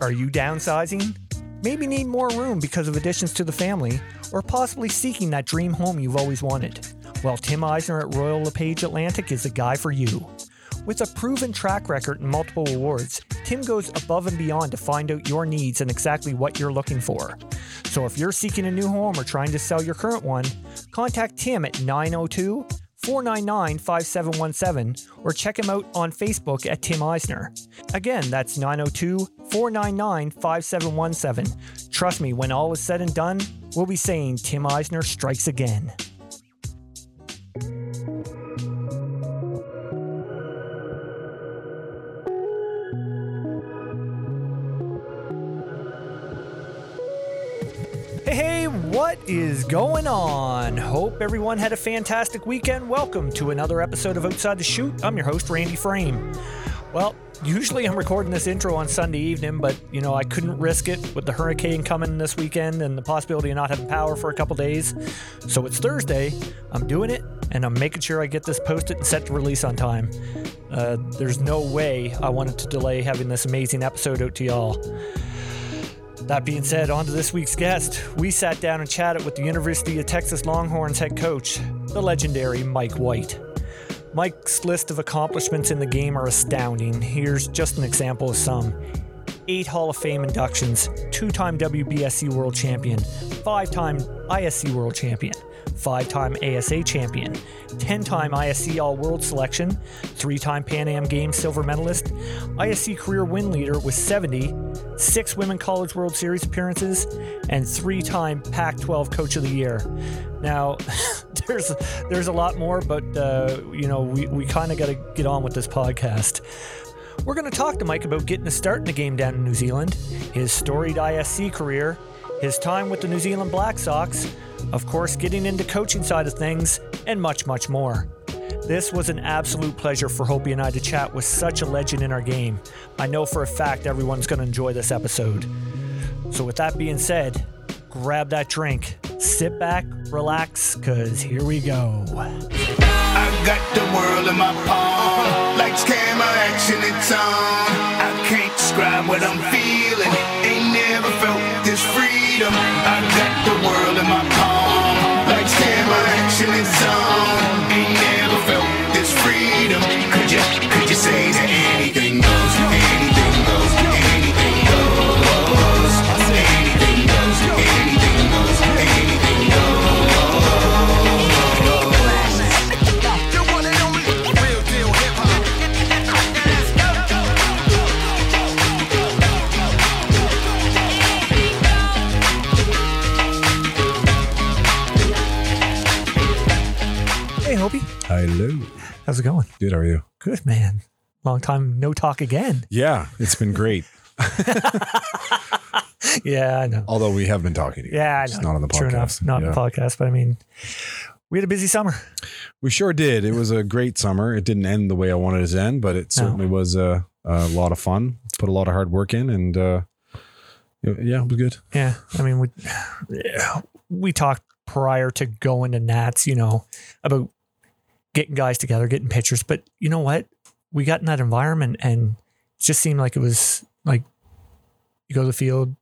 Are you downsizing? Maybe need more room because of additions to the family, or possibly seeking that dream home you've always wanted? Well, Tim Eisner at Royal LePage Atlantic is the guy for you. With a proven track record and multiple awards, Tim goes above and beyond to find out your needs and exactly what you're looking for. So if you're seeking a new home or trying to sell your current one, contact Tim at 902 499 5717 or check him out on Facebook at Tim Eisner. Again, that's 902 499 5717. Trust me, when all is said and done, we'll be saying Tim Eisner strikes again. What is going on? Hope everyone had a fantastic weekend. Welcome to another episode of Outside the Chute. I'm your host, Randy Frame. Well, usually I'm recording this intro on Sunday evening, but you know, I couldn't risk it with the hurricane coming this weekend and the possibility of not having power for a couple days. So it's Thursday. I'm doing it and I'm making sure I get this posted and set to release on time. Uh, there's no way I wanted to delay having this amazing episode out to y'all. That being said, on to this week's guest. We sat down and chatted with the University of Texas Longhorns head coach, the legendary Mike White. Mike's list of accomplishments in the game are astounding. Here's just an example of some eight Hall of Fame inductions, two time WBSC World Champion, five time ISC World Champion, five time ASA Champion, 10 time ISC All World Selection, three time Pan Am Games silver medalist, ISC career win leader with 70, six Women College World Series appearances, and three time Pac 12 Coach of the Year. Now, there's there's a lot more, but uh, you know we, we kind of got to get on with this podcast. We're going to talk to Mike about getting a start in the game down in New Zealand, his storied ISC career, his time with the New Zealand Black Sox, of course, getting into coaching side of things, and much, much more. This was an absolute pleasure for Hopey and I to chat with such a legend in our game. I know for a fact everyone's going to enjoy this episode. So, with that being said, grab that drink, sit back, relax, because here we go. I got the world in my palm. Lights, camera, action, it's on. I can't describe what I'm feeling. Felt this freedom. I got the world in my palm. Lights, camera, action, it's on. Ain't never felt this freedom. Could you, could you say that anything goes? Anything Hello. How's it going? Good, how are you? Good, man. Long time no talk again. Yeah, it's been great. Yeah, I know. Although we have been talking to you. Yeah, I Just know. not on the podcast. True enough. Not on the podcast, but I mean, we had a busy summer. We sure did. It was a great summer. It didn't end the way I wanted it to end, but it certainly was a, a lot of fun. Put a lot of hard work in, and uh, yeah, it was good. Yeah, I mean, we we talked prior to going to Nats, you know, about getting guys together, getting pictures. But you know what? We got in that environment, and it just seemed like it was like you go to the field,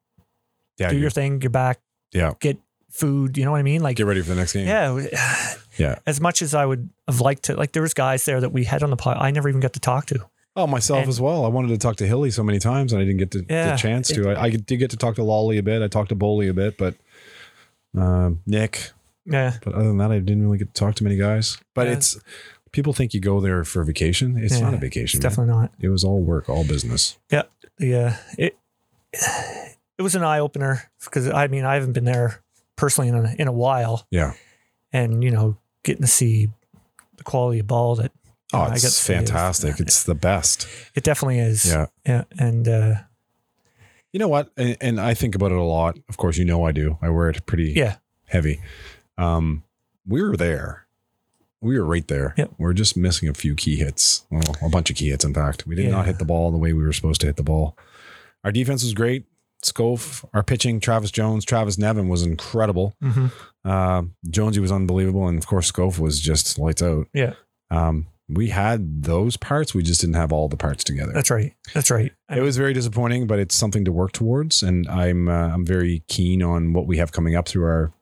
Yeah, do you- your thing, get back, yeah. get food. You know what I mean? Like, Get ready for the next game. yeah, Yeah. As much as I would have liked to, like, there was guys there that we had on the pod, I never even got to talk to. Oh, myself And- as well. I wanted to talk to Hilly so many times, and I didn't get the, Yeah, the chance to. I, I did get to talk to Lolly a bit. I talked to Bowley a bit, but um, Nick. Yeah, But other than that, I didn't really get to talk to many guys. But Yeah. it's people think you go there for vacation. It's not a vacation. it's definitely not. It was all work, all business. Yeah, yeah. It it was an eye opener because I mean I haven't been there personally in a, in a while, Yeah. and you know getting to see the quality of ball that Oh, got it's is- fantastic. It's the best. it definitely is. Yeah. yeah, and uh, You know what? And, and I think about it a lot. Of course, you know I do. I wear it pretty yeah, heavy. Um, we were there. We were right there. Yep. We're just missing a few key hits. Well, a bunch of key hits, in fact. We did Yeah. not hit the ball the way we were supposed to hit the ball. Our defense was great. Scove, our pitching, Travis Jones, Travis Nevin was incredible. hmm Uh, Jonesy was unbelievable. And of course, Scove was just lights out. yeah, Um, we had those parts. We just didn't have all the parts together. That's right. That's right. I it was very disappointing, but it's something to work towards, and I'm uh, I'm very keen on what we have coming up through our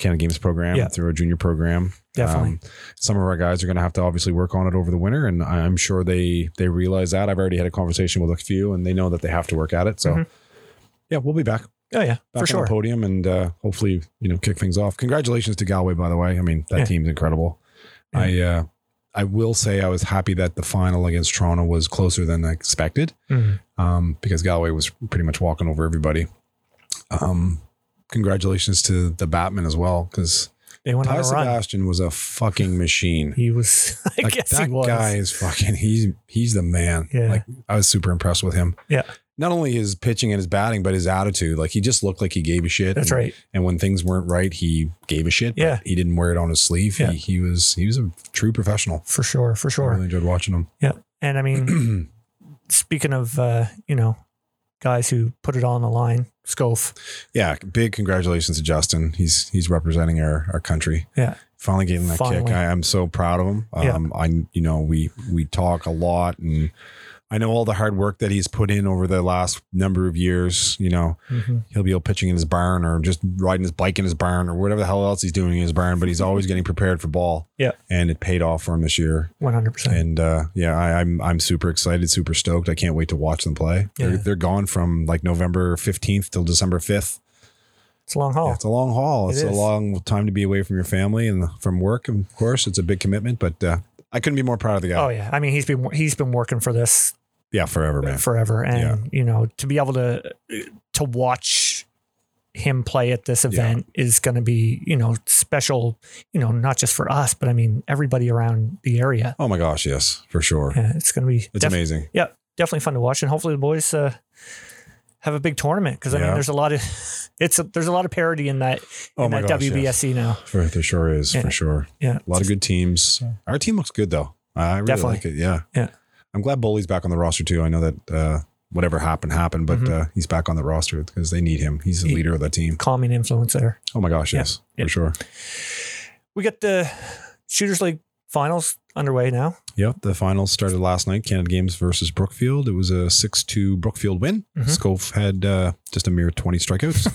Canada Games program, Yeah. through our junior program. Definitely. Um, some of our guys are going to have to obviously work on it over the winter, and I'm sure they they realize that. I've already had a conversation with a few, and they know that they have to work at it. So, Mhm. yeah, we'll be back oh yeah, back for on sure. the podium, and uh, hopefully, you know, kick things off. Congratulations to Galway, by the way. I mean, that Yeah. team's incredible. I uh, I will say I was happy that the final against Toronto was closer than I expected Mhm. um, because Galway was pretty much walking over everybody. Um, congratulations to the Batman as well because They went Ty on a run. Sebastian was a fucking machine. He was. I Like guess that he was. guy is fucking. He's he's the man. Yeah. Like I was super impressed with him. Yeah. Not only his pitching and his batting, but his attitude. Like he just looked like he gave a shit. That's And- right. And when things weren't right, he gave a shit. but Yeah. He didn't wear it on his sleeve. Yeah. He, he was he was a true professional. For sure. For I sure. really enjoyed watching him. Yeah. And I mean, speaking of, uh, you know, guys who put it all on the line, Scove. Yeah, big congratulations to Justin. He's he's representing our our country. Yeah. Finally getting that Finally. kick. I, I'm so proud of him. Yeah. Um, I you know we we talk a lot, and I know all the hard work that he's put in over the last number of years. You know, Mhm. he'll be pitching in his barn or just riding his bike in his barn or whatever the hell else he's doing in his barn. But he's always getting prepared for ball. Yeah. and it paid off for him this year. 100%. And uh, yeah, I, I'm I'm super excited, super stoked. I can't wait to watch them play. Yeah. They're, they're gone from like November 15th till December 5th. it's a long haul. Yeah, it's a long haul. It It's a long time to be away from your family and from work. Of course, it's a big commitment, but uh, I couldn't be more proud of the guy. Oh yeah. I mean, he's been he's been working for this Yeah, forever, man. forever, and Yeah. you know, to be able to to watch him play at this event is going to be you know special. You know, not just for us, but I mean everybody around the area. Oh my gosh, yes, for sure. Yeah, it's going to be It's def- amazing. Yeah, definitely fun to watch, and hopefully the boys uh, have a big tournament because I mean, there's a lot of it's a, there's a lot of parity in that Oh in my that gosh, yes. WBSC now. For, there sure is, Yeah. for sure. Yeah, A lot of good teams. Our team looks good though. I really Definitely. like it. Yeah. Yeah. I'm glad Bully's back on the roster too. I know that uh, whatever happened happened, but Mhm. uh, he's back on the roster because they need him. He's the He- leader of that team. calming influence there. Oh my gosh, yes, Yeah. for sure. We got the Shooters League finals underway now. Yep, the finals started last night. Canada Games versus Brookfield. It was a six-two Brookfield win. Mhm. Scove had uh, just a mere twenty strikeouts.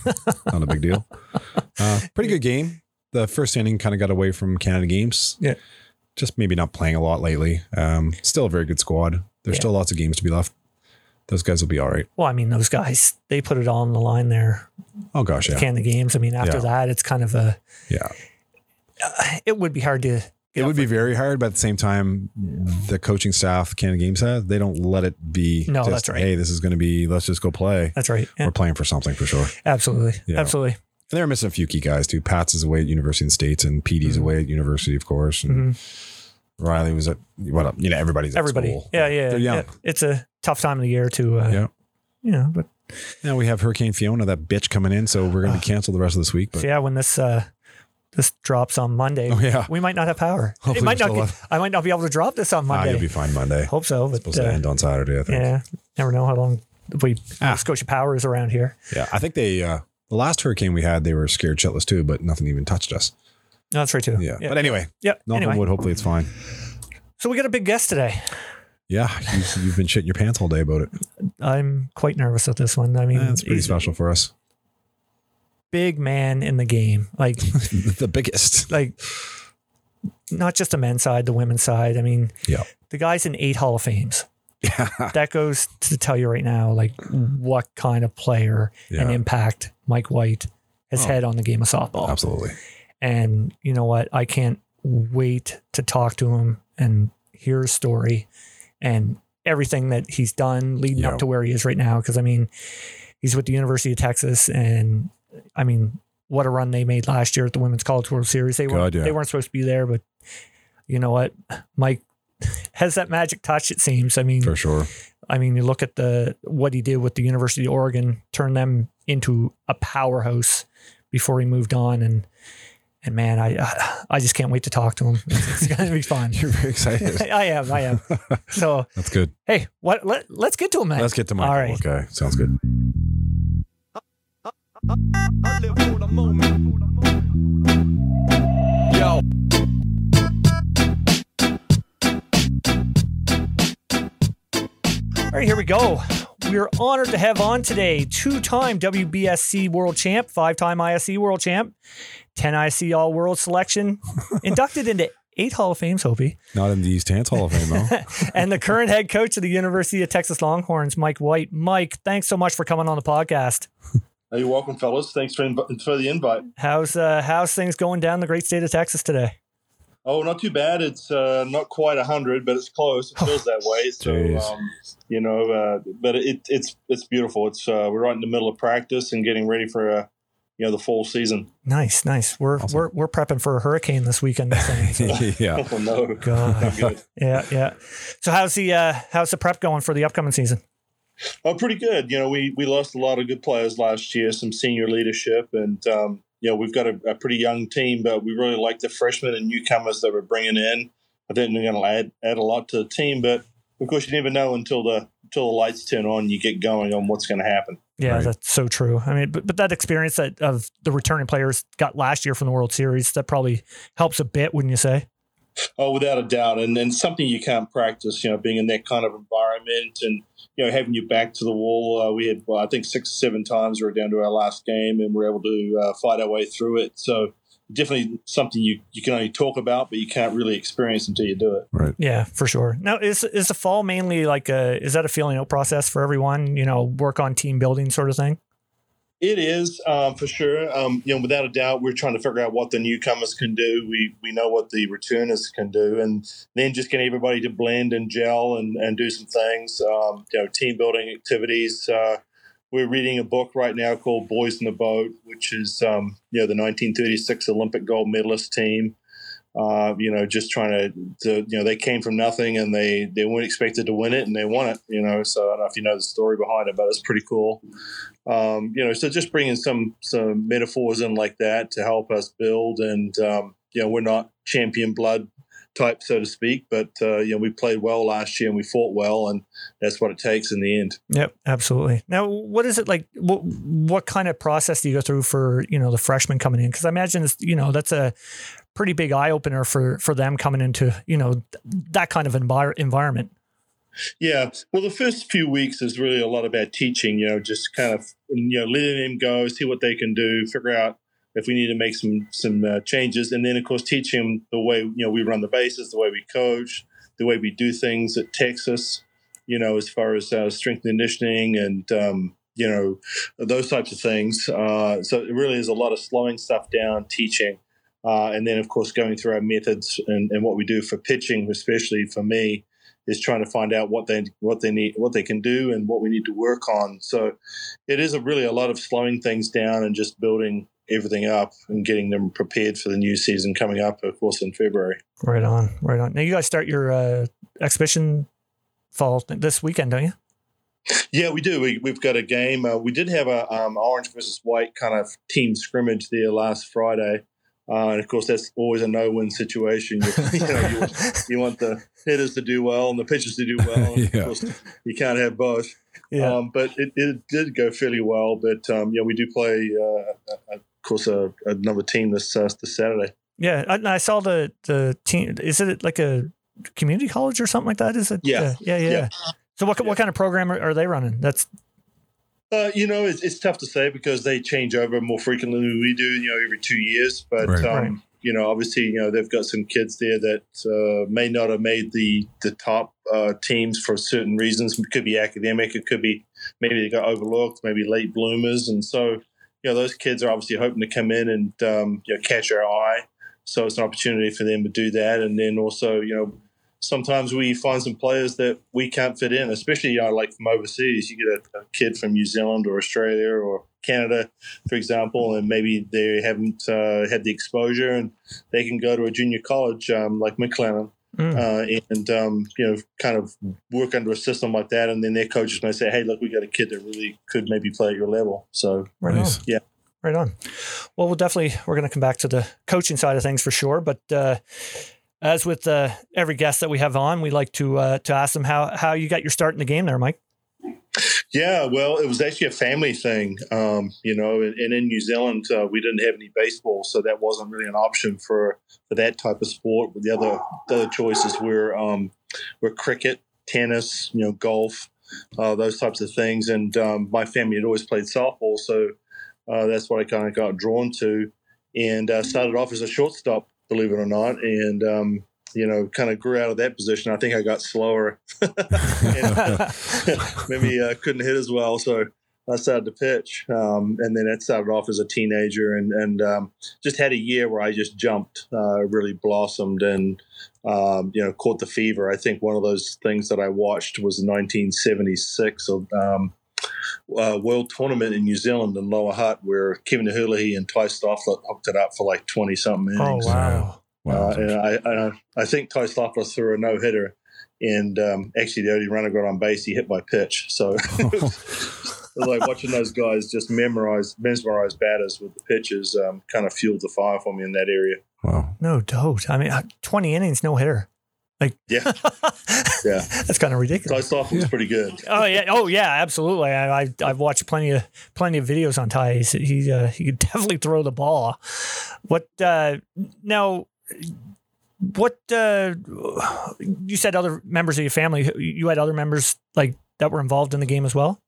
Not a big deal. Uh, pretty good game. The first inning kind of got away from Canada Games. Yeah. Just maybe not playing a lot lately. Um, still a very good squad. There's Yeah. still lots of games to be left. Those guys will be all right. Well, I mean, those guys they put it all on the line there. Oh gosh, yeah, Canada Games. I mean, after Yeah. that, it's kind of a. yeah. It would be hard to. It would be very hard, but at the same time, the coaching staff Canada Games has, they don't let it be. No, just, that's right. Hey, this is going to be. Let's just go play. That's right. Yeah, We're playing for something for sure. absolutely. Yeah. Absolutely. And they're missing a few key guys too. Pats is away at University in States, and PD's Mhm. away at University, of course. And Riley was at what? You know, everybody's at Everybody. school. Yeah, yeah. Yeah. It's a tough time of the year to. Uh, Yeah. You know, but Now we have Hurricane Fiona, that bitch coming in, so we're going to be canceled the rest of this week. But yeah, when this uh this drops on Monday, Oh, yeah. we might not have power. Hopefully it might not. Get, I might not be able to drop this on ah, Monday. you'll be fine Monday. Hope so, but Supposed uh, to end on Saturday, I think. yeah, never know how long we Ah. Scotia Power is around here. Yeah, I think they. uh The last hurricane we had, they were scared shitless too, but nothing even touched us. No, that's right too. Yeah, yeah. but anyway, yeah. knock Anyway, on wood. Hopefully, it's fine. so we got a big guest today. Yeah, you've, you've been shitting your pants all day about it. I'm quite nervous at this one. I mean, That's pretty special for us. big man in the game, like the biggest. like not just the men's side, the women's side. I mean, Yeah. the guy's in eight Hall of Fames. Yeah, That goes to tell you right now, like what kind of player and impact Mike White has Oh. had on the game of softball. absolutely. And you know what? I can't wait to talk to him and hear his story and everything that he's done leading Yeah. up to where he is right now. Because I mean, he's with the University of Texas, and I mean, what a run they made last year at the Women's College World Series. They weren't God, yeah. they weren't supposed to be there, but you know what? Mike has that magic touch. It seems. I mean, For sure. I mean, you look at the what he did with the University of Oregon, turned them into a powerhouse before he moved on, and and man, I I just can't wait to talk to him. It's, it's gonna be fun. You're very excited. I am, I am. So That's good. hey, what let let's get to him, man. Let's get to Michael. All right. Okay, sounds good. I live for the moment. Yo. Right, here we go. We're honored to have on today two time WBSC world champ, five time ISC world champ, 10 IC All World selection, inducted into eight Hall of Fames, Hopey, Not in the East Hants Hall of Fame, though. and the current head coach of the University of Texas Longhorns, Mike White. Mike, thanks so much for coming on the podcast. Hey, you're welcome, fellas. Thanks for, inv- for the invite. How's uh, how's things going down the great state of Texas today? Oh, not too bad. It's uh, not quite hundred, but it's close. It feels that way. So, um, you know, uh, but it, it's it's beautiful. It's uh, we're right in the middle of practice and getting ready for uh, you know the full season. Nice, nice. We're we're we're prepping for a hurricane this weekend. Yeah. Oh no, God. yeah, yeah. So how's the uh, how's the prep going for the upcoming season? Oh, pretty good. You know, we we lost a lot of good players last year, some senior leadership, and um, you know we've got a, a pretty young team, but we really like the freshmen and newcomers that we're bringing in. I think they're going to add add a lot to the team, but of course you never know until the until the lights turn on, you get going on what's going to happen. Yeah, Right. that's so true. I mean, but, but that experience that of the returning players got last year from the World Series that probably helps a bit, wouldn't you say? Oh, without a doubt, and and something you can't practice. You know, being in that kind of environment, and you know, having your back to the wall. Uh, we had, well, I think, six or seven times we were down to our last game, and we are able to uh, fight our way through it. So definitely something you you can only talk about, but you can't really experience until you do it. Right. Yeah, for sure. Now, is is the fall mainly like a is that a feeling out process for everyone? You know, work on team building sort of thing. It is um, for sure. Um, you know, without a doubt, we're trying to figure out what the newcomers can do. We we know what the returners can do, and then just getting everybody to blend and gel and, and do some things. Um, you know, team building activities. Uh, we're reading a book right now called Boys in the Boat, which is um, you know the 1936 Olympic gold medalist team. Uh, you know, just trying to, to, you know, they came from nothing and they they weren't expected to win it and they won it. You know, so I don't know if you know the story behind it, but it's pretty cool. Um, you know, so just bringing some some metaphors in like that to help us build, and um, you know, we're not champion blood type, so to speak, but uh, you know, we played well last year and we fought well, and that's what it takes in the end. Yep, absolutely. Now, what is it like? What what kind of process do you go through for you know the freshmen coming in? Because I imagine it's you know that's a pretty big eye opener for for them coming into you know that kind of envir- environment. Yeah, well, the first few weeks is really a lot about teaching. You know, just kind of you know letting them go, see what they can do, figure out if we need to make some some uh, changes, and then of course teach them the way you know we run the bases, the way we coach, the way we do things at Texas. You know, as far as uh, strength and conditioning and um, you know those types of things. Uh, so it really is a lot of slowing stuff down, teaching. Uh, and then, of course, going through our methods and, and what we do for pitching, especially for me, is trying to find out what they what they need, what they can do, and what we need to work on. So it is a really a lot of slowing things down and just building everything up and getting them prepared for the new season coming up, of course, in February. Right on, right on. Now you guys start your uh, exhibition fall this weekend, don't you? Yeah, we do. We, we've got a game. Uh, we did have a um, orange versus white kind of team scrimmage there last Friday. Uh, and of course, that's always a no-win situation. You, you know, you, you want the hitters to do well and the pitchers to do well. Yeah. Of course, you can't have both. Yeah. Um, but it, it did go fairly well. But um, yeah, we do play, uh, of course, a, another team this uh, this Saturday. yeah, I, I saw the the team. Is it like a community college or something like that? Is it? Yeah. yeah, yeah. Yeah. So what what kind of program are, are they running? That's Uh, you know, it's, it's tough to say because they change over more frequently than we do. You know, every two years. But Right. um, Right. you know, obviously, you know, they've got some kids there that uh, may not have made the the top uh, teams for certain reasons. It could be academic. It could be maybe they got overlooked. Maybe late bloomers, and so you know, those kids are obviously hoping to come in and um, you know catch our eye. So it's an opportunity for them to do that, and then also, you know, sometimes we find some players that we can't fit in, especially you know, like from overseas. You get a, a kid from New Zealand or Australia or Canada, for example, and maybe they haven't uh, had the exposure, and they can go to a junior college um, like McLennan. Mm. Uh, and um, you know, kind of work under a system like that, and then their coaches may say, "Hey, look, we got a kid that really could maybe play at your level." So, right Nice. on. Yeah. Right on. Well, we'll definitely we're going to come back to the coaching side of things for sure, but uh, as with uh, every guest that we have on, we like to uh, to ask them how how you got your start in the game there, Mike. Yeah, well, it was actually a family thing, um, you know. And, and in New Zealand, uh, we didn't have any baseball, so that wasn't really an option for, for that type of sport. The other the other choices were um, were cricket, tennis, you know, golf. uh, those types of things. And um, my family had always played softball, so uh, that's what I kind of got drawn to, and uh, started off as a shortstop, believe it or not, and um, you know, kind of grew out of that position. I think I got slower, maybe uh, couldn't hit as well, so. I started to pitch, um, and then it started off as a teenager, and and um, just had a year where I just jumped, uh, really blossomed, and um, you know caught the fever. I think one of those things that I watched was the 1976 um, uh, World Tournament in New Zealand in Lower Hutt, where Kevin Herlihy and Ty Stofflet hooked it up for like 20 something Oh innings. wow. Wow. Uh, and I, I, I think Ty Stofflet threw a no hitter, and um, actually the only runner got on base, he hit my pitch. So it was like watching those guys just memorize, mesmerize batters with the pitches, um, kind of fueled the fire for me in that area. wow. No doubt. I mean, uh, 20 innings, no hitter. Like yeah, yeah. That's kind of Ty ridiculous. Stofflet was pretty good. Oh yeah, oh yeah, absolutely. I, I I've watched plenty of plenty of videos on Ty. He's, he uh, he could definitely throw the ball. What uh, now? What uh, you said? Other members of your family. You had other members like that were involved in the game as well.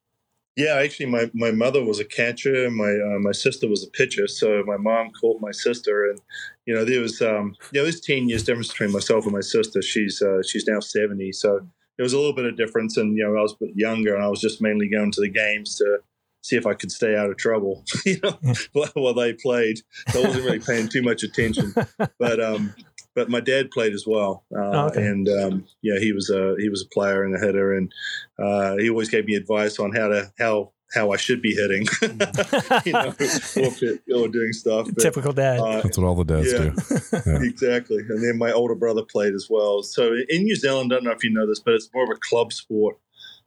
Yeah, actually, my, my mother was a catcher, and my uh, my sister was a pitcher. So my mom called my sister, and you know there was um you know there's ten years difference between myself and my sister. She's uh, she's now seventy, so there was a little bit of difference. And you know I was a bit younger, and I was just mainly going to the games to see if I could stay out of trouble, you know, while, while they played. So I wasn't really paying too much attention, but um. But my dad played as well, uh, Oh, okay. and um, yeah, he was a he was a player and a hitter, and uh, he always gave me advice on how to how how I should be hitting, you know, or, or doing stuff. But, Typical dad. uh, That's what all the dads Yeah. do. Yeah. exactly. And then my older brother played as well. So in New Zealand, I don't know if you know this, but it's more of a club sport.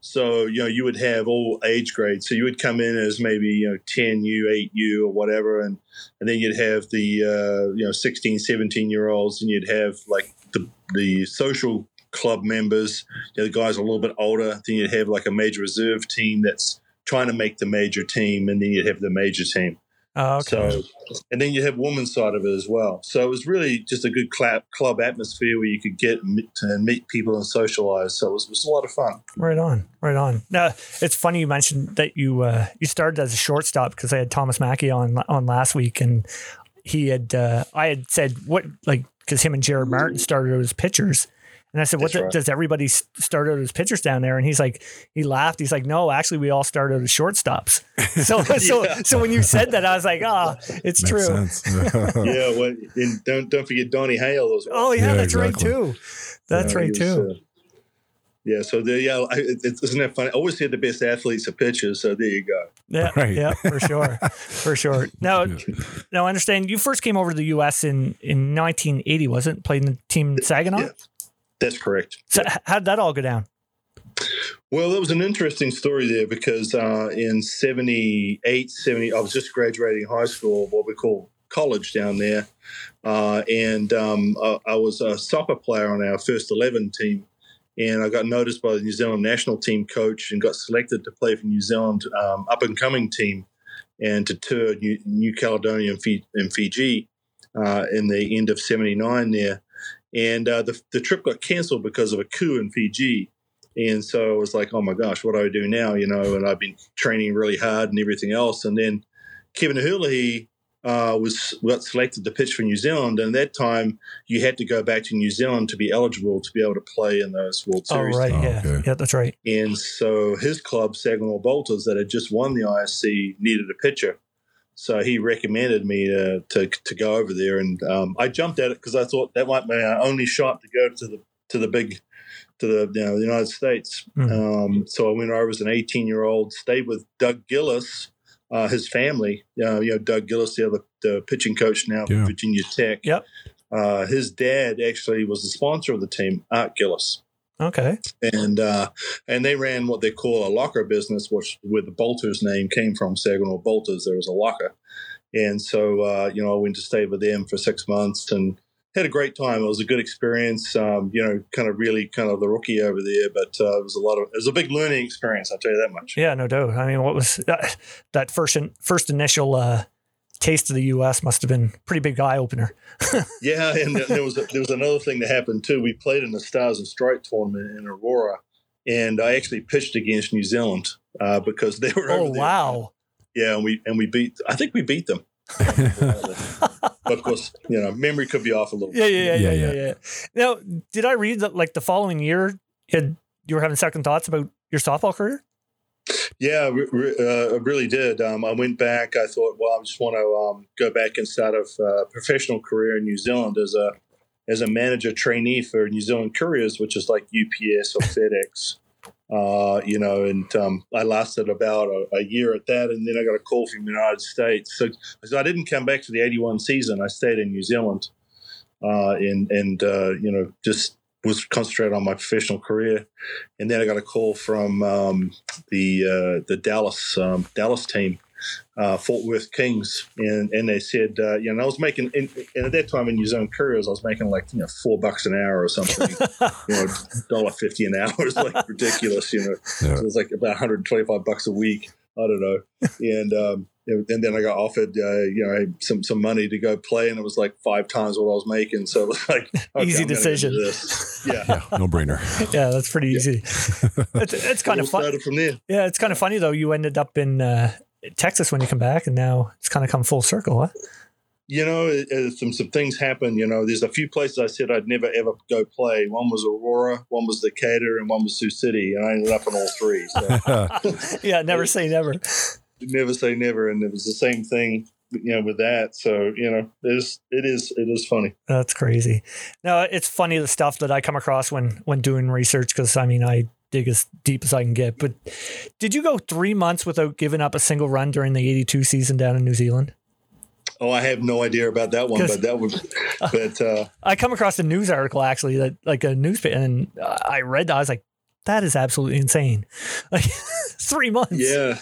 So, you know, you would have all age grades. So you would come in as maybe, you know, 10U, 8U or whatever. And, and then you'd have the, uh, you know, 16, 17 year olds and you'd have like the, the social club members, you know, the guys a little bit older. Then you'd have like a major reserve team that's trying to make the major team. And then you'd have the major team. Oh, okay. So, and then you have women's side of it as well. So it was really just a good club, club atmosphere where you could get and meet, and meet people and socialize. So it was, it was a lot of fun. Right on, right on. Now it's funny you mentioned that you uh, you started as a shortstop because I had Thomas Mackey on on last week, and he had uh, I had said what like because him and Jared Martin started as pitchers, and I said what the, right. does everybody start out as pitchers down there? And he's like he laughed. He's like no, actually we all started as shortstops. So so Yeah. so when you said that, I was like oh, it's Makes true. yeah, well, and don't don't forget Donnie Hale as well. Oh yeah, Yeah, that's exactly. right too. That's Yeah, right was, too. uh, yeah, so there, yeah, I, it, it- isn't that funny? I always say the best athletes are pitchers. So there you go. Yeah, Right. yeah, for sure, for sure. Now, now, I understand you first came over to the U.S. in in 1980, wasn't it? Played the team in Saginaw. Yeah. That's correct. So h- how did that all go down? Well, there was an interesting story there because uh, in 78, 70, I was just graduating high school, what we call college down there. Uh, and um, I, I was a soccer player on our first 11 team. And I got noticed by the New Zealand national team coach and got selected to play for New Zealand um, up and coming team and to tour New, New Caledonia and Fiji uh, in the end of 79 there. And uh, the, the trip got cancelled because of a coup in Fiji. And so I was like, oh my gosh, what do I do now? You know, and I've been training really hard and everything else. And then Kevin Herlihy uh, was got selected to pitch for New Zealand. And at that time, you had to go back to New Zealand to be eligible to be able to play in those World Series. Oh Series. right, Oh, yeah, okay. yeah, that's right. And so his club, Saginaw Bolters, that had just won the ISC, needed a pitcher. So he recommended me to, to, to go over there, and um, I jumped at it because I thought that might be my only shot to go to the to the big to the you know, the United States. Mhm. Um, so I went over as an 18 year old, stayed with Doug Gillis, uh, his family. Uh, you know, Doug Gillis, the other the pitching coach now Yeah. for Virginia Tech. Yep. Uh, his dad actually was the sponsor of the team, Art Gillis Okay, and uh, and they ran what they call a locker business, which where the Bolters name came from. Saginaw Bolters. There was a locker, and so uh, you know I went to stay with them for six months and had a great time. It was a good experience. Um, you know, kind of really kind of the rookie over there, but uh, it was a lot of it was a big learning experience. I'll tell you that much. yeah, no doubt. I mean, what was that, that first in, first initial uh, taste of the U.S. must have been pretty big eye opener. Yeah, and there was there was another thing that happened too. We played in the Stars and Stripe tournament in Aurora, and I actually pitched against New Zealand uh, because they were. Oh over there. wow! Yeah, and we and we beat. I think we beat them. but of course, you know, memory could be off a little. Yeah, yeah, yeah, yeah, Yeah, yeah. yeah. Now, did I read that like the following year, you, had, you were having second thoughts about your softball career? Yeah, re- re- uh, I really did. Um, I went back. I thought, well, I just want to um, go back and start a uh, professional career in New Zealand as a as a manager trainee for New Zealand Couriers, which is like UPS or FedEx. Uh, you know, and um, I lasted about a, a year at that, and then I got a call from the United States. So, so I didn't come back for the '81 season. I stayed in New Zealand, uh, and and uh, you know just was concentrated on my professional career. And then I got a call from um, the uh, the Dallas um, Dallas team, uh, Fort Worth Kings, and and they said, uh, you know, I was making, and, and at that time in New Zealand Couriers, I was making like you know four bucks an hour or something, you know, dollar fifty an hour. is like ridiculous, you know. Yeah. So it was like about 125 bucks a week. I don't know, and um, and then I got offered, uh, you know, some some money to go play, and it was like five times what I was making. So it was like okay, Easy I'm decision. this. Yeah, Yeah, no brainer. yeah, that's pretty easy. it's, it's kind It of fun. started from there. Yeah, it's kind of funny though. You ended up in uh, Texas when you come back, and now it's kind of come full circle. Huh? You know, it, it- some some things happen. You know, there's a few places I said I'd never ever go play. One was Aurora, one was Decatur, and one was Sioux City, and I ended up in all three. So Yeah, never say never. never say never, and it was the same thing. You know, with that. So you know, there's it is it is funny. That's crazy. No, it's funny the stuff that I come across when when doing research because I mean I dig as deep as I can get. But did you go three months without giving up a single run during the '82 season down in New Zealand? Oh, I have no idea about that one, but that was, but uh, I come across a news article actually that like a newspaper, and I read that I was like, that is absolutely insane. Like three months. yeah.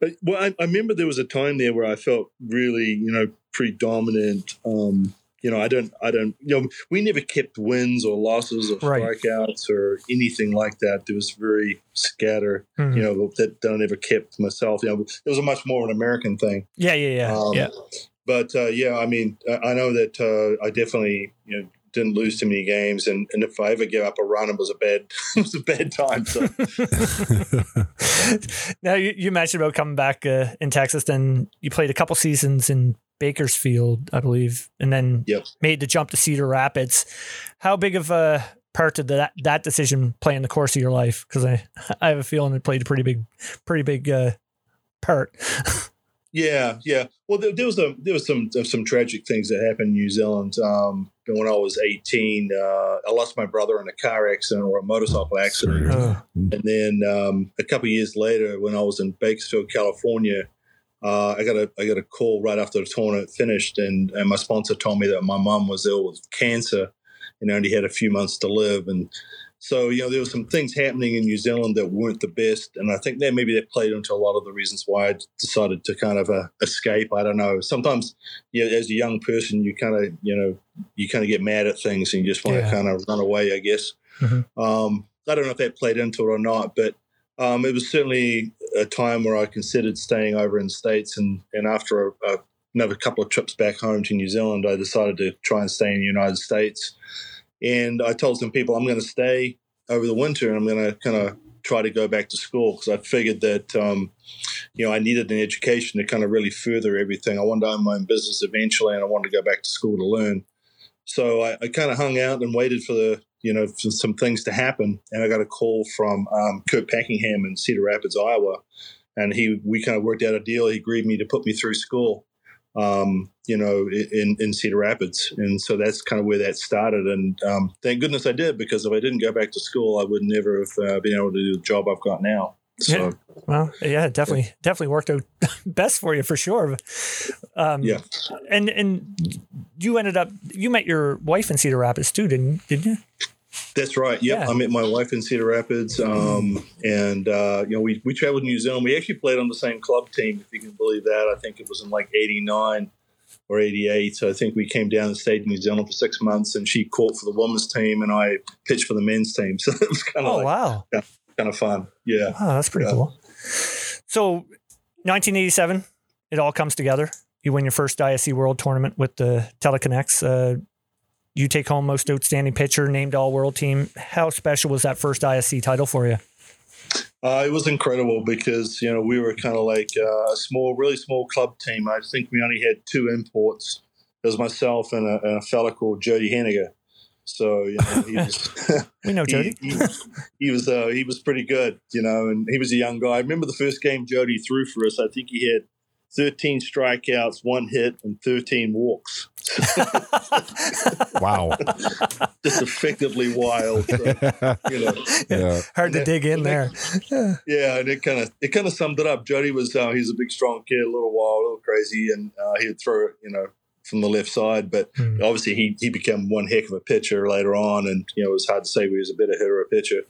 But well, I, I remember there was a time there where I felt really, you know, predominant. Um, you know, I don't, I don't, you know, we never kept wins or losses or Right. strikeouts or anything like that. There was very scatter, Mhm. you know, that, that I never kept myself. You know, it was a much more an American thing. yeah, yeah, yeah, Um, yeah. But uh, yeah, I mean, I know that uh, I definitely, you know, didn't lose too many games, and, and if I ever gave up a run, it was a bad, it was a bad time. So now you, you mentioned about coming back uh, in Texas, then you played a couple seasons in Bakersfield, I believe, and then Yep. made the jump to Cedar Rapids. How big of a part did that that decision play in the course of your life? Because I I have a feeling it played a pretty big pretty big uh, part. Yeah, yeah. Well, there, there was a there was some some tragic things that happened in New Zealand. Um, when I was eighteen, uh, I lost my brother in a car accident or a motorcycle accident, Sorry. And then um, a couple of years later, when I was in Bakersfield, California, uh, I got a I got a call right after the tournament finished, and, and my sponsor told me that my mom was ill with cancer and only had a few months to live, and so you know there were some things happening in New Zealand that weren't the best, and I think that maybe that played into a lot of the reasons why I decided to kind of uh, escape. I don't know. Sometimes, you know, as a young person, you kind of you know you kind of get mad at things and you just want to Yeah. kind of run away. I guess. Mhm. Um, I don't know if that played into it or not, but um, it was certainly a time where I considered staying over in the states, and and after a, a, another couple of trips back home to New Zealand, I decided to try and stay in the United States. And I told some people I'm going to stay over the winter, and I'm going to kind of try to go back to school because I figured that um, you know I needed an education to kind of really further everything. I wanted to own my own business eventually, and I wanted to go back to school to learn. So I, I kind of hung out and waited for the you know for some things to happen, and I got a call from um, Kurt Packingham in Cedar Rapids, Iowa, and he we kind of worked out a deal. He agreed me to put me through school, um, you know, in in Cedar Rapids, and so that's kind of where that started. And um, thank goodness I did because if I didn't go back to school, I would never have uh, been able to do the job I've got now. So Yeah. Well, yeah, it definitely definitely worked out best for you for sure. Um, Yeah. and and you ended up you met your wife in Cedar Rapids too, didn't didn't you? That's right. Yep. Yeah. I met my wife in Cedar Rapids. Um, and, uh, you know, we, we traveled to New Zealand. We actually played on the same club team, if you can believe that. I think it was in like 89 or 88. So I think we came down and stayed in New Zealand for six months and she caught for the women's team and I pitched for the men's team. So it was kind of Oh like, wow, kind of fun. Yeah. wow, that's pretty Yeah. cool. So, 1987, it all comes together. You win your first ISC World Tournament with the Teleconnects. Uh, you take home most outstanding pitcher, named all world team. How special was that first ISC title for you? Uh, it was incredible because you know we were kind of like uh, a small, really small club team. I think we only had two imports. It was myself and a, and a fella called Jody Hennigar. So you know he was We know Jody. he, he, he was uh, he was pretty good, you know, and he was a young guy. I remember the first game Jody threw for us. I think he had 13 strikeouts, one hit, and 13 walks. Wow. Just effectively wild. So, you know, yeah. Hard to dig in there. yeah, and it kind of it kind of summed it up. Jody was uh, he's a big, strong kid, a little wild, a little crazy, and uh, he'd throw it, you know, from the left side. But Hmm. obviously, he he became one heck of a pitcher later on, and you know, it was hard to say he was a better hitter or a pitcher.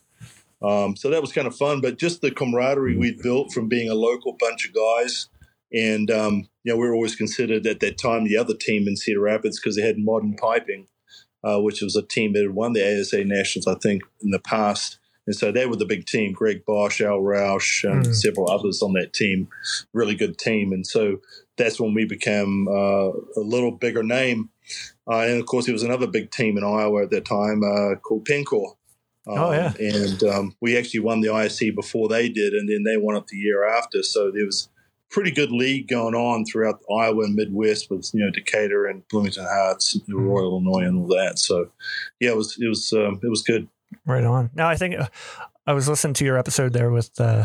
Um, so that was kind of fun. But just the camaraderie we'd built from being a local bunch of guys, and um, you know, we were always considered at that time the other team in Cedar Rapids because they had modern piping. Uh, which was a team that had won the ASA Nationals, I think, in the past. And so they were the big team. Greg Bosch, Al Roush, and Mm. several others on that team. Really good team. And so that's when we became uh, a little bigger name. Uh, and of course, there was another big team in Iowa at that time uh, called Penn Corp. Um, Oh, yeah. And um, we actually won the ISC before they did, and then they won it the year after. So there was pretty good league going on throughout Iowa and Midwest with you know Decatur and Bloomington Heights, Royal Illinois, and all that. So yeah, it was it was um, it was good. Right on. Now I think uh, I was listening to your episode there with uh,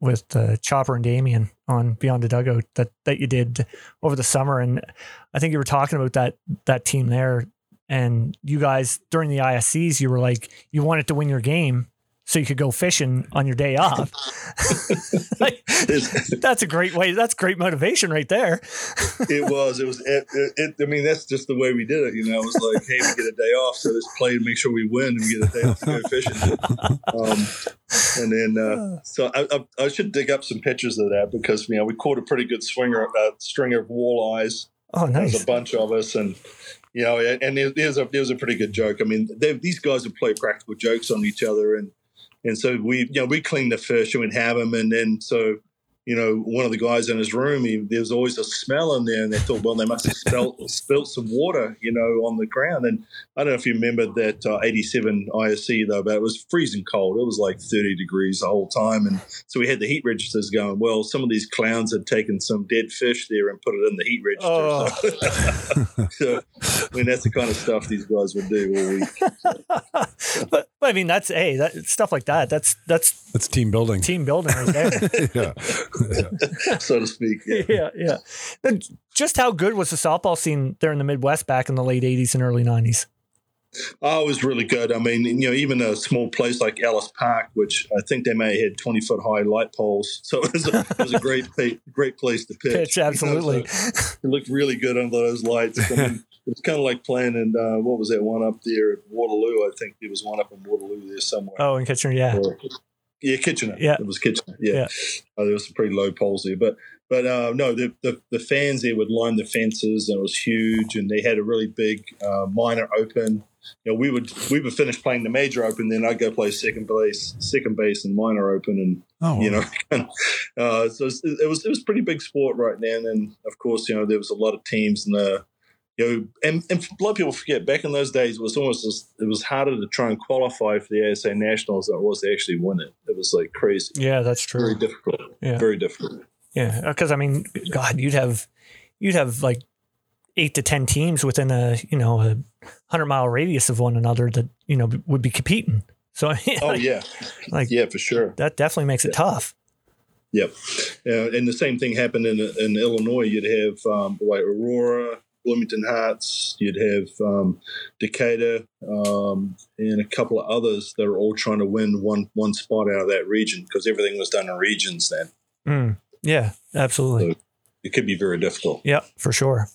with uh, Chopper and Damien on Beyond the Dugout that that you did over the summer, and I think you were talking about that that team there, and you guys during the ISCs you were like you wanted to win your game so you could go fishing on your day off. like, that's a great way. That's great motivation right there. it was it was it, it, I mean that's just the way we did it. You know, it was like hey, we get a day off, so let's play and make sure we win, and we get a day off to go fishing. Um, and then uh, so I, I, I should dig up some pictures of that because you know we caught a pretty good swinger uh, string of walleyes. Oh, There's nice. a bunch of us, and you know, and and there- there's a there's a pretty good joke. I mean, these guys would play practical jokes on each other, and and so we you know we cleaned the fish and we'd have them, and then so you know one of the guys in his room, he, there was always a smell in there, and they thought, well, they must have spelt, spilt some water, you know, on the ground. And I don't know if you remember that uh, 87 ISC though, but it was freezing cold. It was like 30 degrees the whole time, and so we had the heat registers going. Well, some of these clowns had taken some dead fish there and put it in the heat register. Oh. So, so, I mean, that's the kind of stuff these guys would do all week. but, but I mean, that's hey, that stuff like that. That's that's That's team building. team building right there. yeah. so to speak. Yeah. yeah, yeah. Just how good was the softball scene there in the Midwest back in the late '80s and early '90s? Oh, it was really good. I mean, you know, even a small place like Ellis Park, which I think they may have had twenty foot high light poles, so it was a, it was a great great place to pitch. Pitch, you know, absolutely. so it looked really good under those lights. I mean, it was kind of like playing in uh, what was that one up there at Waterloo? I think there was one up in Waterloo there somewhere. Oh, in Kitchener, yeah. Or- yeah, Kitchener. Yeah. it was Kitchener. Yeah, Yeah. Uh, there was some pretty low poles there, but but uh, no, the, the the fans there would line the fences, and it was huge, and they had a really big uh, minor open. You know, we would we would finish playing the major open, then I'd go play second base, second base, and minor open, and Oh, you know, uh, so it was, it was it was pretty big sport right then, and of course, you know, there was a lot of teams in the. You know, and, and a lot of people forget back in those days it was almost as, it was harder to try and qualify for the ASA Nationals than it was to actually win it. It was like crazy, Yeah, that's true. very difficult, Yeah. very difficult. Yeah, because I mean, God, you'd have you'd have like eight to ten teams within a you know a hundred mile radius of one another that you know would be competing. So I mean, Oh like, yeah, like- yeah, for sure. that definitely makes it tough. Yep. Uh, and the same thing happened in in Illinois. You'd have um, like Aurora, Bloomington Heights. You'd have um, Decatur, um, and a couple of others that are all trying to win one one spot out of that region because everything was done in regions. Then Mm, yeah, absolutely. it could be very difficult. Yeah, for sure.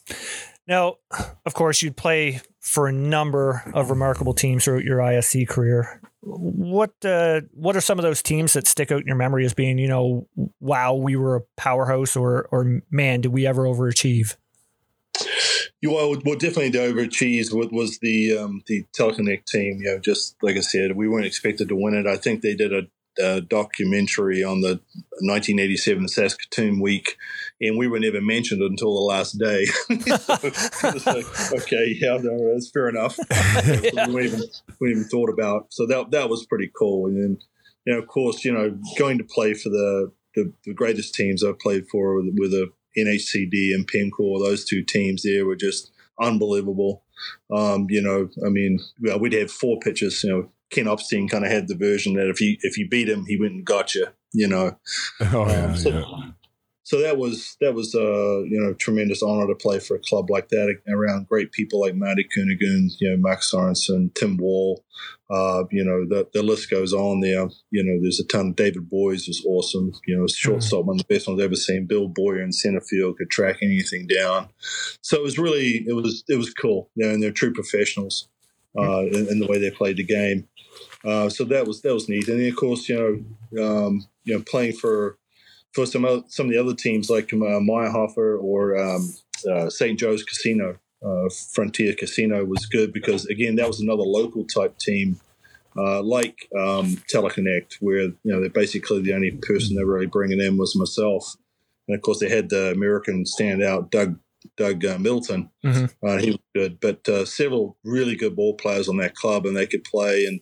Now, of course, you'd play for a number of remarkable teams throughout your ISC career. What uh, what are some of those teams that stick out in your memory as being, you know, wow, we were a powerhouse, or or man, did we ever overachieve? You well, what definitely the overachieved was, was the um, the Teleconnect team. You know, just like I said, we weren't expected to win it. I think they did a uh, documentary on the 1987 Saskatoon week, and we were never mentioned until the last day. so like, okay, yeah, no, that's fair enough. we weren't even we even thought about. So that that was pretty cool. And then, you know, of course, you know, going to play for the the, the greatest teams I've played for with, with a NHCD and Penn Corp, those two teams there were just unbelievable. Um, you know, I mean, well, we'd have four pitchers. You know, Ken Opstein kind of had the version that if you if you beat him, he went and got you. You know, Oh yeah, um, so, yeah. So that was that was uh, you know tremendous honor to play for a club like that around great people like Marty Kernaghan, you know Mark Sorensen, Tim Wall, uh, you know the the list goes on there. You know there's a ton. David Boys was awesome. You know shortstop one of the best ones I've ever seen. Bill Boyer in center field could track anything down. So it was really it was it was cool. You know, and they're true professionals uh, in, in the way they played the game. Uh, so that was that was neat. And then of course you know um, you know playing for for some other, some of the other teams like uh, Meyerhofer or um, uh, St. Joe's Casino, uh, Frontier Casino was good because again that was another local type team. Uh, like um, Teleconnect, where you know they're basically the only person they're really bringing in was myself, and of course they had the American standout Doug Doug uh, Middleton, Mhm. uh, he was good, but uh, several really good ball players on that club, and they could play. And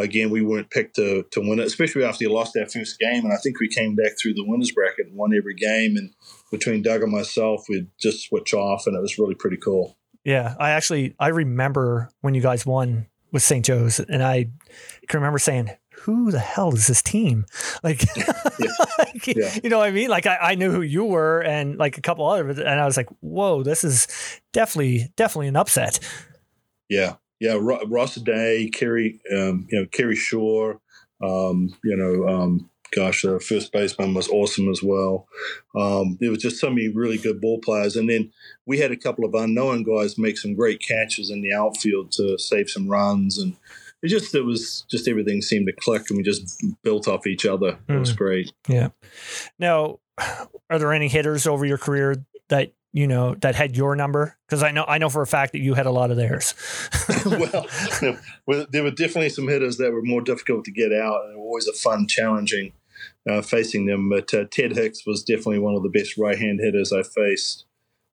again, we weren't picked to, to win it, especially after you lost that first game. And I think we came back through the winners bracket and won every game. And between Doug and myself, we'd just switch off, and it was really pretty cool. Yeah, I actually I remember when you guys won with St. Joe's, and I can remember saying, "Who the hell is this team?" Like, like, Yeah. you know what I mean? Like, I, I knew who you were, and like a couple others, and I was like, "Whoa, this is definitely definitely an upset." Yeah, yeah. Ro- Ross Day, Kerry, um, you know, Kerry Shore. Um, you know, um, gosh, the first baseman was awesome as well. Um, there was just so many really good ball players, and then we had a couple of unknown guys make some great catches in the outfield to save some runs, and it just it was just everything seemed to click, and we just built off each other. It was great. Yeah. Now, are there any hitters over your career that you know that had your number? Because I know I know for a fact that you had a lot of theirs. well, well, there were definitely some hitters that were more difficult to get out, and always a fun, challenging uh, facing them. But uh, Ted Hicks was definitely one of the best right-hand hitters I faced.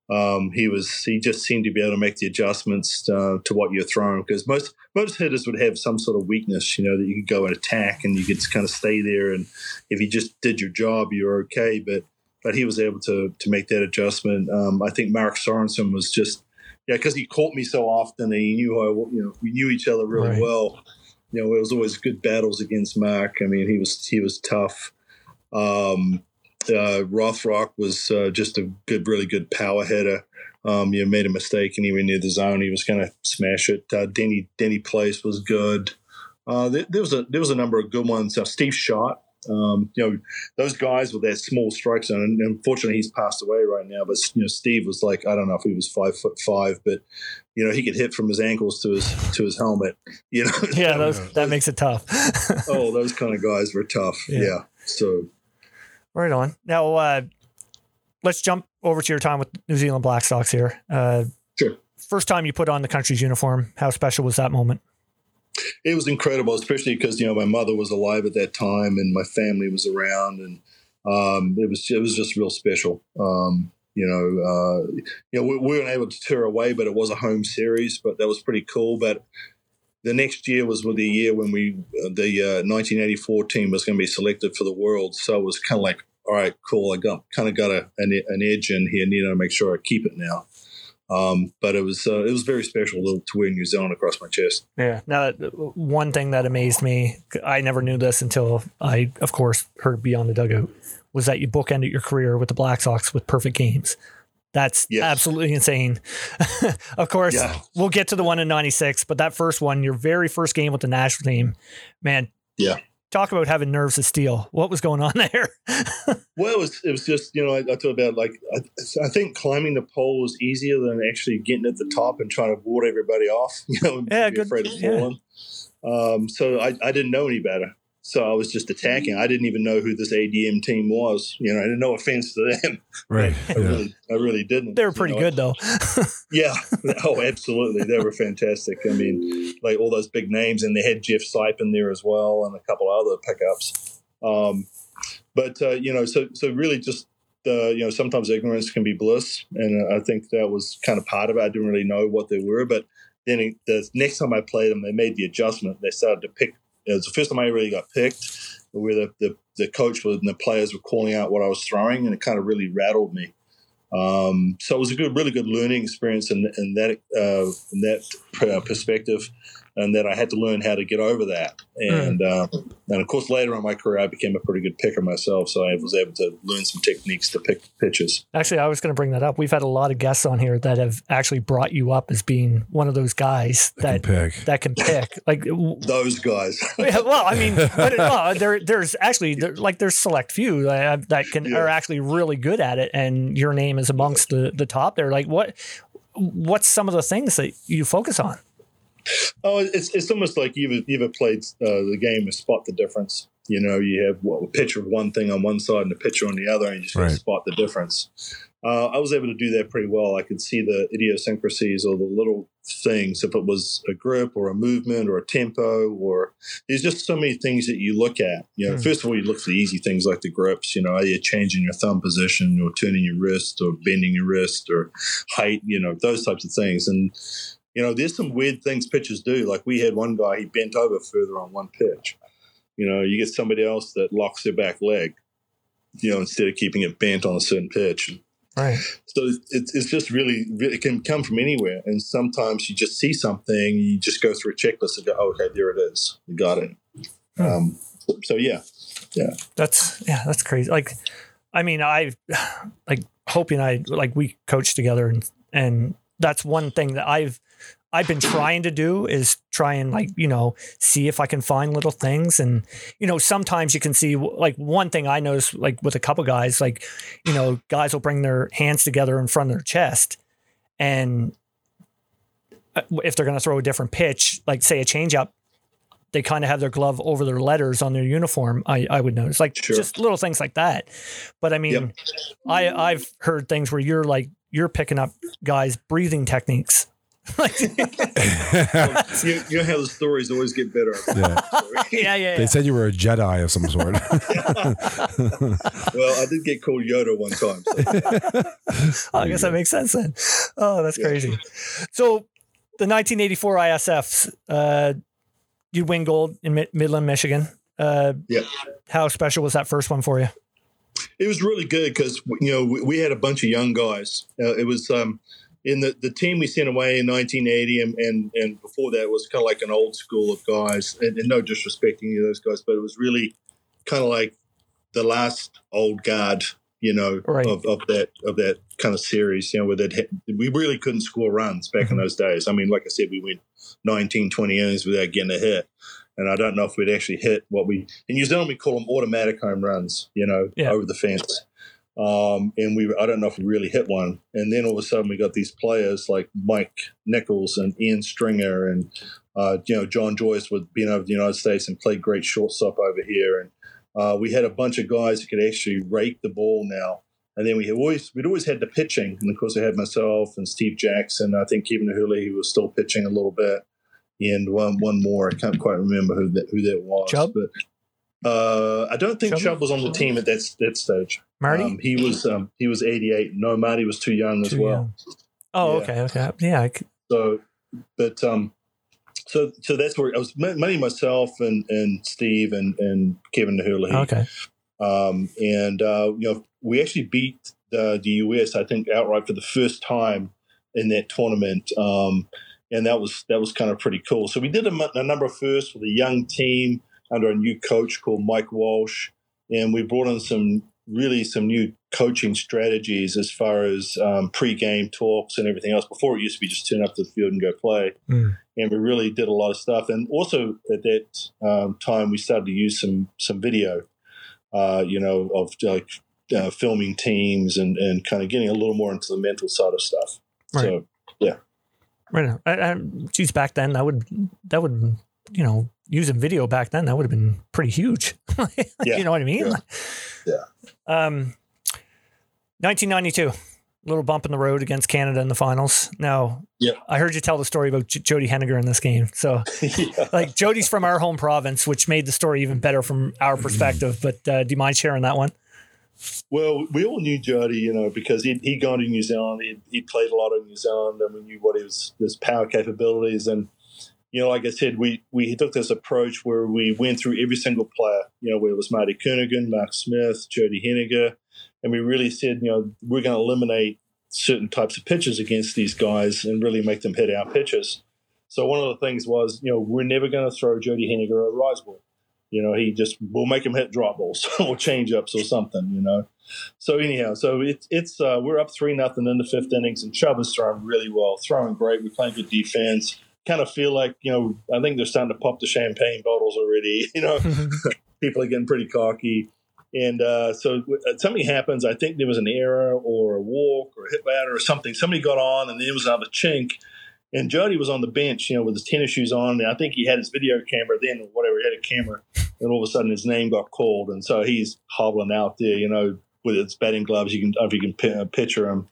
Um, he was he just seemed to be able to make the adjustments uh, to what you're throwing because most most hitters would have some sort of weakness, you know, that you could go and attack and you could kind of stay there, and if you just did your job, you're okay. But but he was able to to make that adjustment. Um, I think Mark Sorensen was just yeah, because he caught me so often, and he knew I, you know, we knew each other really Right. well. You know, it was always good battles against Mark. I mean, he was he was tough. Um, uh, Rothrock was uh, just a good, really good power hitter. Um, you know, made a mistake and he went near the zone. He was going to smash it. Uh, Denny Denny Place was good. Uh, there, there was a there was a number of good ones. Uh, Steve Shot. Um, you know, those guys with their small strike zone. And unfortunately, he's passed away right now. But you know, Steve was like I don't know if he was five foot five, but you know, he could hit from his ankles to his to his helmet. You know, yeah, those, that makes it tough. oh, those kind of guys were tough. Yeah. Yeah. So Right on. Now, uh, let's jump over to your time with New Zealand Black Sox here. Uh, Sure. First time you put on the country's uniform, how special was that moment? It was incredible, especially because you know my mother was alive at that time and my family was around, and um, it was it was just real special. Um, you know, uh, you know, we, we weren't able to tour away, but it was a home series, but that was pretty cool. But the next year was the year when we the uh, 1984 team was going to be selected for the World, so it was kind of like, all right, cool. I got kind of got a, an, an edge in here, need to make sure I keep it now. Um, but it was uh, it was very special to, to wear New Zealand across my chest. Yeah. Now, one thing that amazed me, I never knew this until I, of course, heard Beyond the Dugout, was that you bookended your career with the Black Sox with perfect games. That's Yes. absolutely insane. of course, Yeah. we'll get to the one in 96, but that first one, your very first game with the national team, man. Yeah. Talk about having nerves of steel. What was going on there? Well, it was, it was just, you know, I, I thought about like, I, I think climbing the pole was easier than actually getting at the top and trying to ward everybody off, you know, and Yeah, be good- afraid of yeah. falling. Um, so I, I didn't know any better. So I was just attacking. I didn't even know who this ADM team was. You know, I didn't know offense to them. Right. I Yeah. really, I really didn't. they were you pretty know. good, though. Yeah. Oh, absolutely. They were fantastic. I mean, like all those big names, and they had Jeff Sipe in there as well, and a couple other pickups. Um, but uh, you know, so so really just uh, you know, sometimes ignorance can be bliss, and I think that was kind of part of it. I didn't really know what they were, but then the next time I played them, they made the adjustment. They started to pick. It was the first time I really got picked, where the, the, the coach and the players were calling out what I was throwing, and it kind of really rattled me. Um, so it was a good, really good learning experience in, in that uh, in that uh, perspective, and then I had to learn how to get over that. And uh, and of course, later in my career, I became a pretty good picker myself, so I was able to learn some techniques to pick pitches. Actually, I was going to bring that up. We've had a lot of guests on here that have actually brought you up as being one of those guys I that can pick. that can pick. Like, Those guys. yeah, well, I mean, but it, well, there, there's actually there, like there's select few uh, that can Yeah. are actually really good at it, and your name is amongst the the top there. Like, what what's some of the things that you focus on? Oh, it's it's almost like you've you ever played uh, the game of spot the difference. You know, you have what, a picture of one thing on one side and a picture on the other, and you just Right. spot the difference. Uh, I was able to do that pretty well. I could see the idiosyncrasies or the little things, if it was a grip or a movement or a tempo, or there's just so many things that you look at. You know, Hmm. first of all, you look for the easy things like the grips. You know, are you changing your thumb position or turning your wrist or bending your wrist or height? You know, those types of things. And you know, there's some weird things pitchers do. Like we had one guy, he bent over further on one pitch. You know, you get somebody else that locks their back leg, you know, instead of keeping it bent on a certain pitch. Right. So it's, it's just really, really, it can come from anywhere. And sometimes you just see something, you just go through a checklist and go, oh, okay, there it is. You got it. Hmm. Um, so, yeah, yeah. That's yeah, that's crazy. Like, I mean, I like Hopi and I like we coach together, and and that's one thing that I've I've been trying to do is try and like you know see if I can find little things, and you know sometimes you can see like one thing I notice like with a couple guys, like you know guys will bring their hands together in front of their chest, and uh, if they're going to throw a different pitch, like say a changeup, they kind of have their glove over their letters on their uniform. I, I would notice like Sure. just little things like that. But I mean, Yep. I I've heard things where you're like you're picking up guys breathing techniques. like, you, you know how the stories always get better. Yeah. yeah, yeah, They yeah. said you were a Jedi of some sort. well, I did get called Yoda one time. So. Oh, I guess that makes sense then. Oh, that's Yeah. crazy. So the 1984 ISFs, uh, you win gold in Mid- Midland, Michigan. Uh, Yeah. How special was that first one for you? It was really good because you know we, we had a bunch of young guys. Uh, it was um, in the, the team we sent away in 1980, and and, and before that was kind of like an old school of guys. And, and no disrespecting any of those guys, but it was really kind of like the last old guard, you know, Right. of, of that of that kind of series. You know, where that we really couldn't score runs back in Mhm. those days. I mean, like I said, we went 19, 20 innings without getting a hit. And I don't know if we'd actually hit what we in New Zealand we call them automatic home runs, you know, Yeah. over the fence. Um, and we I don't know if we really hit one. And then all of a sudden we got these players like Mike Nichols and Ian Stringer and uh, you know John Joyce with being over to the United States and played great shortstop over here. And uh, we had a bunch of guys who could actually rake the ball now. And then we had always we'd always had the pitching, and of course I had myself and Steve Jackson. I think Kevin Herlihy who was still pitching a little bit, and one one more. I can't quite remember who that who that was. Chubb? but uh, I don't think Chubb? Was on the team at that that stage. Marty? Um, he was um, he was eighty eight. No, Marty was too young as well. young. Oh, Yeah. okay, okay. Yeah, I So, but um, so so that's where I was. Money myself and and Steve and and Kevin Herlihy. okay. Um, and uh, you know, we actually beat the, the US, I think, outright for the first time in that tournament. Um, and that was that was kind of pretty cool. So we did a, a number of firsts with a young team under a new coach called Mike Walsh, and we brought in some really some new coaching strategies as far as um, pre-game talks and everything else. Before it used to be just turn up to the field and go play, Mm. and we really did a lot of stuff. And also at that um, time, we started to use some some video uh, you know, of like uh, filming teams and, and kind of getting a little more into the mental side of stuff. So, yeah, Right. on. I, I, geez, back then that would that would you know using video back then that would have been pretty huge. Yeah. you know what I mean? Yeah. Yeah. Um, 1992, little bump in the road against Canada in the finals. Now, Yep. I heard you tell the story about J- Jody Hennigar in this game. So, yeah. like, Jody's from our home province, which made the story even better from our perspective. But uh, do you mind sharing that one? Well, we all knew Jody, you know, because he'd, he'd gone to New Zealand. He he played a lot in New Zealand, and we knew what his his power capabilities. And you know, like I said, we we took this approach where we went through every single player. You know, where it was Marty Kernaghan, Mark Smith, Jody Hennigar, and we really said, you know, we're going to eliminate certain types of pitches against these guys and really make them hit our pitches. So one of the things was, you know, we're never going to throw Jody Hennigar a rise ball. You know, he just we'll make him hit drop balls or change ups or something. You know, so anyhow, so it's it's uh, we're up three nothing in the fifth innings, and Chubb is throwing really well, throwing great. We're playing good defense. Kind of feel like you know, I think they're starting to pop the champagne bottles already. You know, people are getting pretty cocky. And uh, so uh, something happens. I think there was an error or a walk or a hit batter or something. Somebody got on, and there was another chink. And Jody was on the bench, you know, with his tennis shoes on. And I think he had his video camera then, or whatever. He had a camera. And all of a sudden, his name got called. And so he's hobbling out there, you know, with his batting gloves. You can, if you can uh, picture him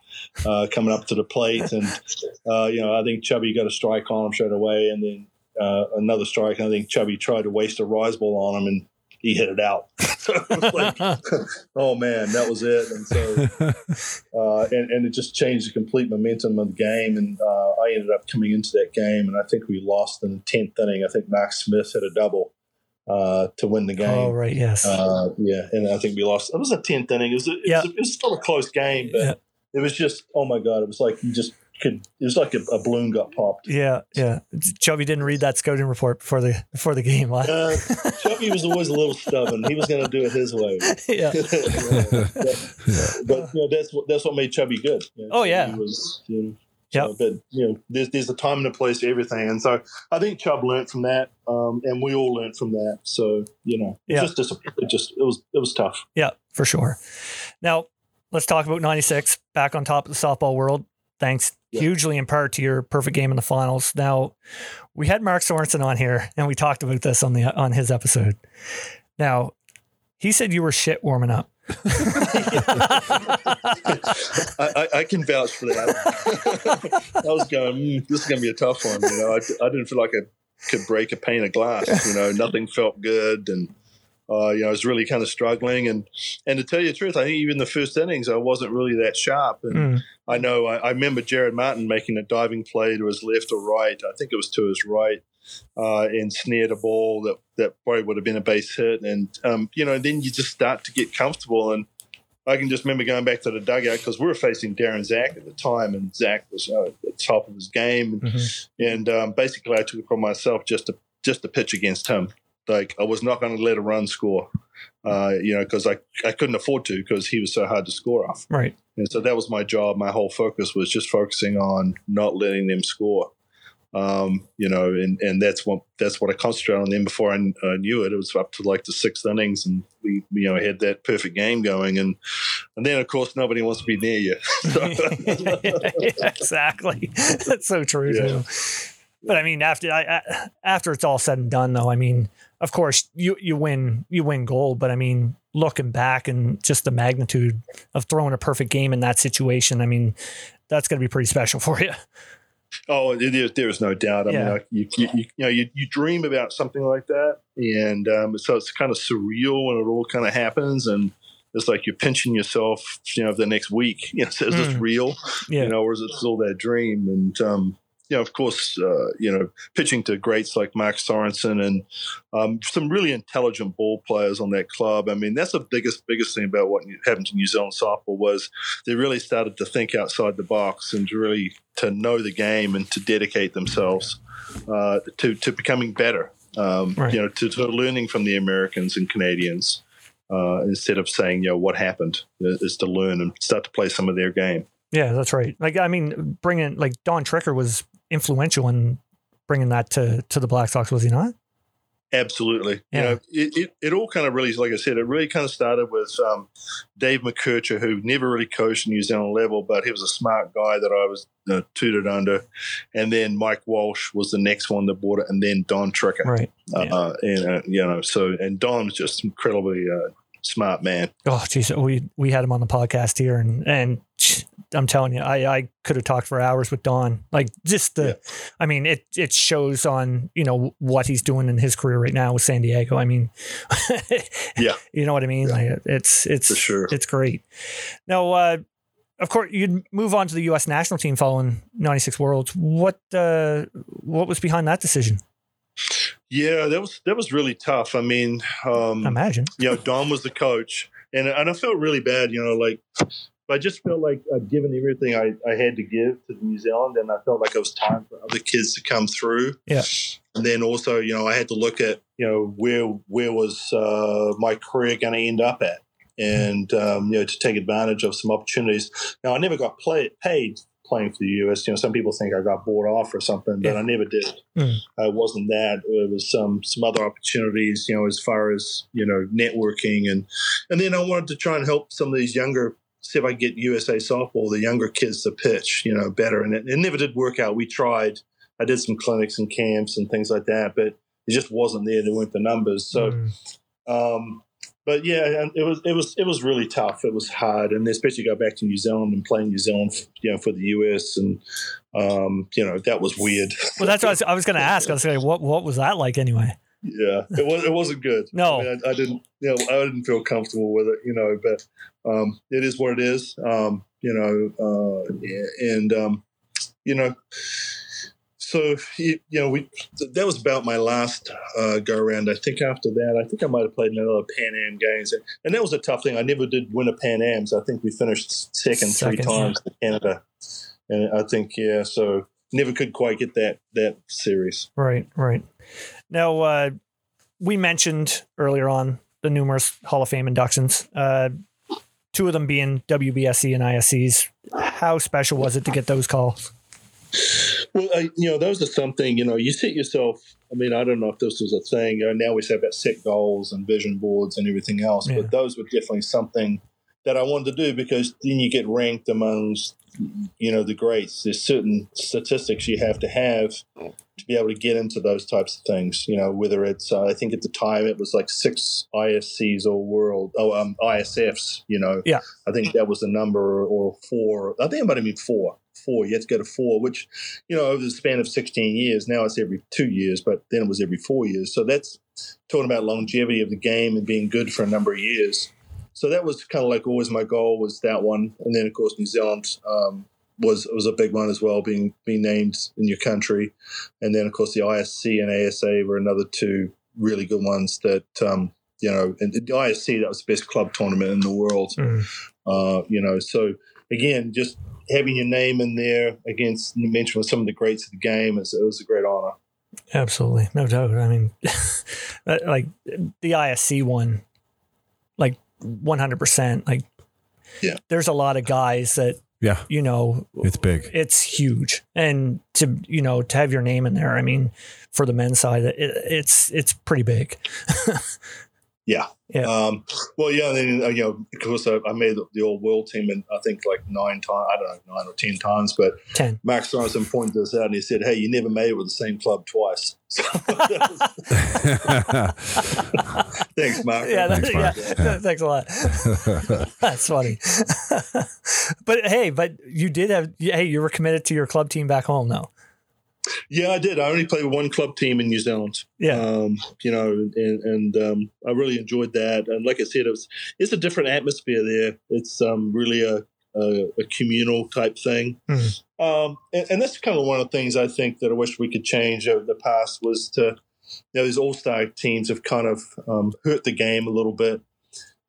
uh, coming up to the plate. And, uh, you know, I think Chubby got a strike on him straight away. And then uh, another strike. And I think Chubby tried to waste a rise ball on him. And he hit it out. so it was like, oh man, that was it. And so, uh, and, and it just changed the complete momentum of the game. And uh, I ended up coming into that game, and I think we lost in the tenth inning. I think Max Smith hit a double uh, to win the game. Oh, right. Yes. Uh, yeah, and I think we lost. It was a tenth inning. It was, it, Yeah. was, it was still a close game, but. It was just oh my god! It was like you just could. It was like a, a balloon got popped. yeah. Yeah. Chubby didn't read that scouting report before the before the game. Uh, Chubby was always a little stubborn. He was going to do it his way. yeah. but you know that's what that's what made Chubby good. You know, Oh, yeah. Was, you know, Yep. so, but you know, there's there's a time and a place for everything, and so I think Chubb learned from that, um, and we all learned from that. So you know, it's Yeah. just it just it was it was tough. Yeah, for sure. Now, let's talk about 96, back on top of the softball world. Thanks Yeah. hugely in part to your perfect game in the finals. Now, we had Mark Sorensen on here and we talked about this on the on his episode. Now, he said you were shit warming up. I, I, can vouch for that. I was going, mm, this is going to be a tough one. You know, I, I didn't feel like I could break a pane of glass. You know, nothing felt good, and uh, you know, I was really kind of struggling. And and to tell you the truth, I think even the first innings, I wasn't really that sharp. And Mm, I know I, I remember Jared Martin making a diving play to his left or right. I think it was to his right, uh, and snared a ball that that probably would have been a base hit. And um, you know, then you just start to get comfortable. And I can just remember going back to the dugout because we were facing Darren Zack at the time, and Zack was uh, at the top of his game. And, mhm. and um, basically, I took it upon myself just to just to pitch against him. Like I was not going to let a run score, uh, you know, because I I couldn't afford to because he was so hard to score off. Right. And so that was my job. My whole focus was just focusing on not letting them score. Um, you know, and, and that's what that's what I concentrated on. Then before I, I knew it, it was up to like the sixth innings, and we you know had that perfect game going. And and then of course nobody wants to be near you. yeah, exactly. That's so true Yeah. too. But I mean, after I, after it's all said and done, though, I mean, of course, you you win you win gold. But I mean, looking back and just the magnitude of throwing a perfect game in that situation, I mean, that's going to be pretty special for you. Oh, there, there is no doubt. I Yeah. mean, you, you, you, you know, you, you dream about something like that, and um, so it's kind of surreal when it all kind of happens, and it's like you're pinching yourself, you know, the next week. You know, so is this Mm. real? Yeah. You know, or is it still that dream? And um, you know, of course, uh, you know, pitching to greats like Mark Sorensen and um, some really intelligent ball players on that club. I mean, that's the biggest biggest thing about what happened to New Zealand softball was they really started to think outside the box and to really to know the game and to dedicate themselves uh, to to becoming better. Um, Right. You know, to, to learning from the Americans and Canadians. Uh, instead of saying, you know, what happened is to learn and start to play some of their game. Yeah, that's right. Like, I mean, bringing like Don Tricker was influential in bringing that to to the Black Sox, was he not? Absolutely. Yeah. You know, it, it, it all kind of really, like I said, it really kind of started with um, Dave McKercher, who never really coached New Zealand level, but he was a smart guy that I was uh, tutored under. And then Mike Walsh was the next one that bought it, and then Don Tricker. Right. Yeah. Uh, and, uh, you know, so, and Don's just incredibly uh, smart man. Oh, geez, we we had him on the podcast here, and and I'm telling you, I, I could have talked for hours with Don. Like just the, I mean, it it shows on you know what he's doing in his career right now with San Diego. I mean, Yeah. you know what I mean. Like it's it's For sure. it's great. Now, uh, of course, you'd move on to the U.S. national team following '96 Worlds. What uh, what was behind that decision? Yeah, that was that was really tough. I mean, um, Imagine. you know, Don was the coach, and and I felt really bad. You know, like I just felt like I'd given everything I, I had to give to New Zealand, and I felt like it was time for other kids to come through. Yeah. And then also, you know, I had to look at you know where where was uh, my career going to end up at, and um, you know to take advantage of some opportunities. Now, I never got play, paid playing for the US. You know, some people think I got bought off or something, but Yeah. I never did. Mm. Uh, it wasn't that. It was some some other opportunities. You know, as far as you know, networking and and then I wanted to try and help some of these younger. See if I could get USA softball, the younger kids to pitch, you know, better. And it, it never did work out. We tried. I did some clinics and camps and things like that, but it just wasn't there. There weren't the numbers. So, Mm. um, but yeah, and it was it was it was really tough. It was hard, and especially go back to New Zealand and play New Zealand, you know, for the US, and um, you know that was weird. Well, that's what I was, I was going to ask. I was like, what what was that like anyway? yeah, it was it wasn't good. No. I, mean, I, I didn't you know I didn't feel comfortable with it, you know. But um, it is what it is, um, you know, uh, and um, you know. So you know, we that was about my last uh, go around. I think after that, I think I might have played another Pan Am games, and that was a tough thing. I never did win a Pan Am's. I think we finished second, three times in Canada, and I think yeah, so never could quite get that that series. Right, right. Now, uh, we mentioned earlier on the numerous Hall of Fame inductions, uh, two of them being WBSC and ISCs. How special was it to get those calls? Well, I, you know, those are something, you know, you set yourself. I mean, I don't know if this was a thing. Now we say about set goals and vision boards and everything else, Yeah. but those were definitely something that I wanted to do because then you get ranked amongst, you know, the greats. There's certain statistics you have to have to be able to get into those types of things. You know, whether it's, uh, I think at the time it was like six ISCs or world, oh, um, ISFs, you know. Yeah. I think that was the number or four. I think it might have been four. Four. You had to go to four, which you know, over the span of 16 years, now it's every two years, but then it was every four years. So that's talking about longevity of the game and being good for a number of years. So that was kind of like always my goal was that one. And then, of course, New Zealand um, was was a big one as well, being being named in your country. And then, of course, the ISC and ASA were another two really good ones that, um, you know, and the ISC, that was the best club tournament in the world. Mm. Uh, you know, so again, just having your name in there against you mentioned with some of the greats of the game, it was a great honor. Absolutely, no doubt. I mean, uh, like the ISC one, like one hundred percent. Like, Yeah. there's a lot of guys that Yeah, you know it's big. it's huge. And to you know to have your name in there i mean for the men's side it, it's it's pretty big Yeah. Yeah. Um, well, yeah. Then uh, you know, of course, I, I made the, the all world team, and I think like nine times. I don't know, nine or ten times. But 10 Mark Sorensen pointed this out, and he said, "Hey, you never made it with the same club twice." Thanks, Mark. yeah, that, Thanks, Mark. yeah. thanks a lot that's funny but hey but you did have hey you were committed to your club team back home though Yeah, I did. I only played with one club team in New Zealand. yeah Um, you know, and, and um, I really enjoyed that. And like I said, it was it's a different atmosphere there. It's um, really a, a, a communal type thing. Mhm. Um, and, and that's kind of one of the things I think that I wish we could change over the past was to, you know, these all star teams have kind of um, hurt the game a little bit.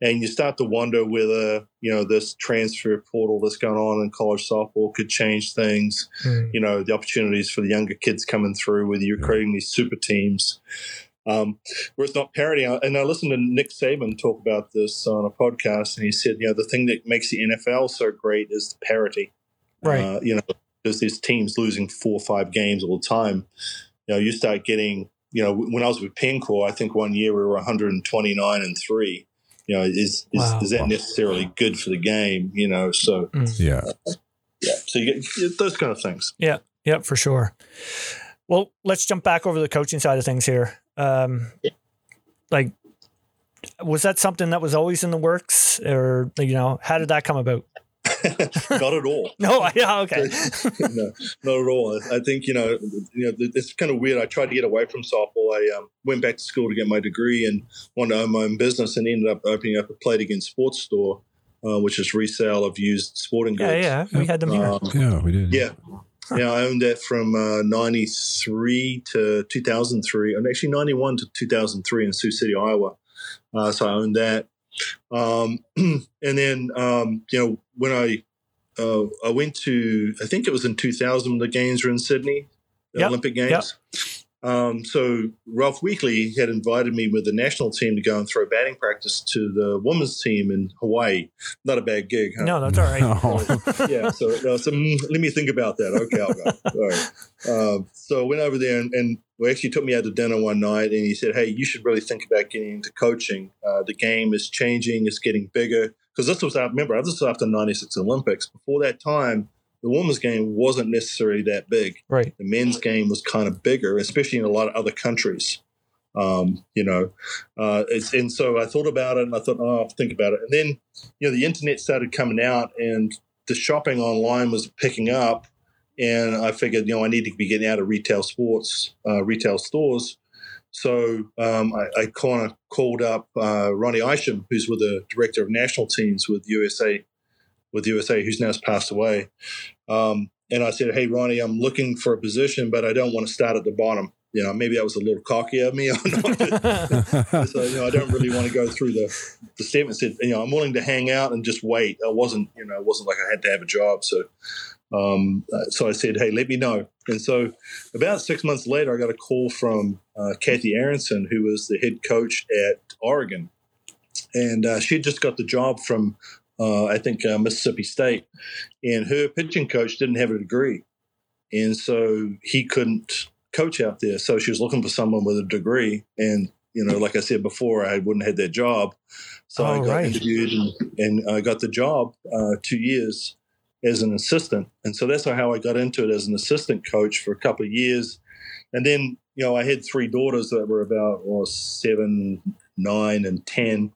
And you start to wonder whether, you know, this transfer portal that's going on in college softball could change things Mm. you know the opportunities for the younger kids coming through whether you're creating these super teams. Um, where it's not parity and i listened to nick saban talk about this on a podcast and he said you know the thing that makes the nfl so great is the parity. Right. Uh, you know there's these teams losing four or five games all the time. You know you start getting you know when i was with Penn Corp i think one year we were 129 and 3 you know is is, Wow. is that necessarily good for the game you know so yeah. yeah so you get those kind of things Yep, for sure. Well, let's jump back over the coaching side of things here. Um, like, was that something that was always in the works, or you know, how did that come about? not at all. No, yeah, okay. no, not at all. I think you know, you know, it's kind of weird. I tried to get away from softball. I um, went back to school to get my degree and wanted to own my own business, and ended up opening up a Play It Again sports store, uh, which is resale of used sporting goods. yeah, yeah, we had them here. Um, Yeah, we did. yeah. Yeah, I owned that from uh, 93 to 2003, and actually 91 to 2003 in Sioux City, Iowa. Uh, so I owned that. Um, and then, um, you know, when I uh, I went to, I think it was in 2000 when the games were in Sydney, the Yep, Olympic Games. yep. Um, so Ralph Weekly had invited me with the national team to go and throw batting practice to the women's team in Hawaii. Not a bad gig, huh? No, that's all right. Oh. yeah. So, uh, so mm, let me think about that. Okay, I'll go. All right. Um, so I went over there and, and we actually took me out to dinner one night and he said, Hey, you should really think about getting into coaching. Uh, the game is changing, it's getting bigger. Because this was, I remember, this was after 96 Olympics. Before that time, the women's game wasn't necessarily that big. Right. The men's game was kind of bigger, especially in a lot of other countries. Um, you know, uh, it's, and so I thought about it and I thought, oh, I'll think about it. And then, you know, the internet started coming out and the shopping online was picking up. And I figured, you know, I need to be getting out of retail sports, uh, retail stores. So um, I, I kind of called up uh, Ronnie Isham, who's with the director of national teams with USA, with USA, who's now passed away. Um, and I said, "Hey, Ronnie, I'm looking for a position, but I don't want to start at the bottom. You know, maybe that was a little cocky of me. so you know, I don't really want to go through the the statement. Said, you know, I'm willing to hang out and just wait. I wasn't, you know, it wasn't like I had to have a job. So, um, uh, so I said, hey, let me know. And so, about six months later, I got a call from uh, Kathy Arendsen, who was the head coach at Oregon, and uh, she had just got the job from, uh, I think, uh, Mississippi State, and her pitching coach didn't have a degree, and so he couldn't coach out there. So she was looking for someone with a degree, and you know, like I said before, I wouldn't have had that job. So I Oh, got right. interviewed and, and I got the job uh, two years as an assistant. And so that's how I got into it as an assistant coach for a couple of years. And then, you know, I had three daughters that were about well, seven, nine, and 10.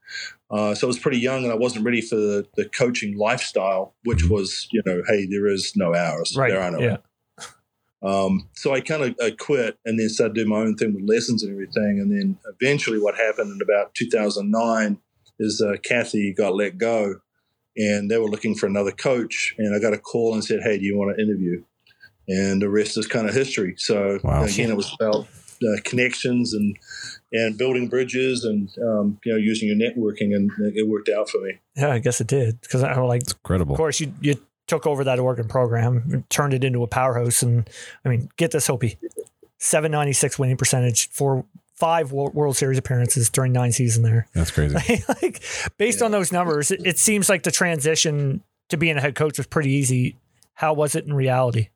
Uh, so I was pretty young and I wasn't ready for the, the coaching lifestyle, which was, you know, hey, there is no hours. Right, There are no yeah. Um, so I kind of I quit and then started doing my own thing with lessons and everything. And then eventually, what happened in about 2009 is uh, Kathy got let go, and they were looking for another coach. And I got a call and said, "Hey, do you want to interview?" And the rest is kind of history. So Wow. again, it was about uh, connections and and building bridges and um, you know using your networking, and it worked out for me. Yeah, I guess it did because I like It's incredible. Of course, you you took over that Oregon program, turned it into a powerhouse, and I mean, get this, Hopi, seven ninety six winning percentage for five World Series appearances during nine seasons there. That's crazy. like based on those numbers, it, it seems like the transition to being a head coach was pretty easy. How was it in reality?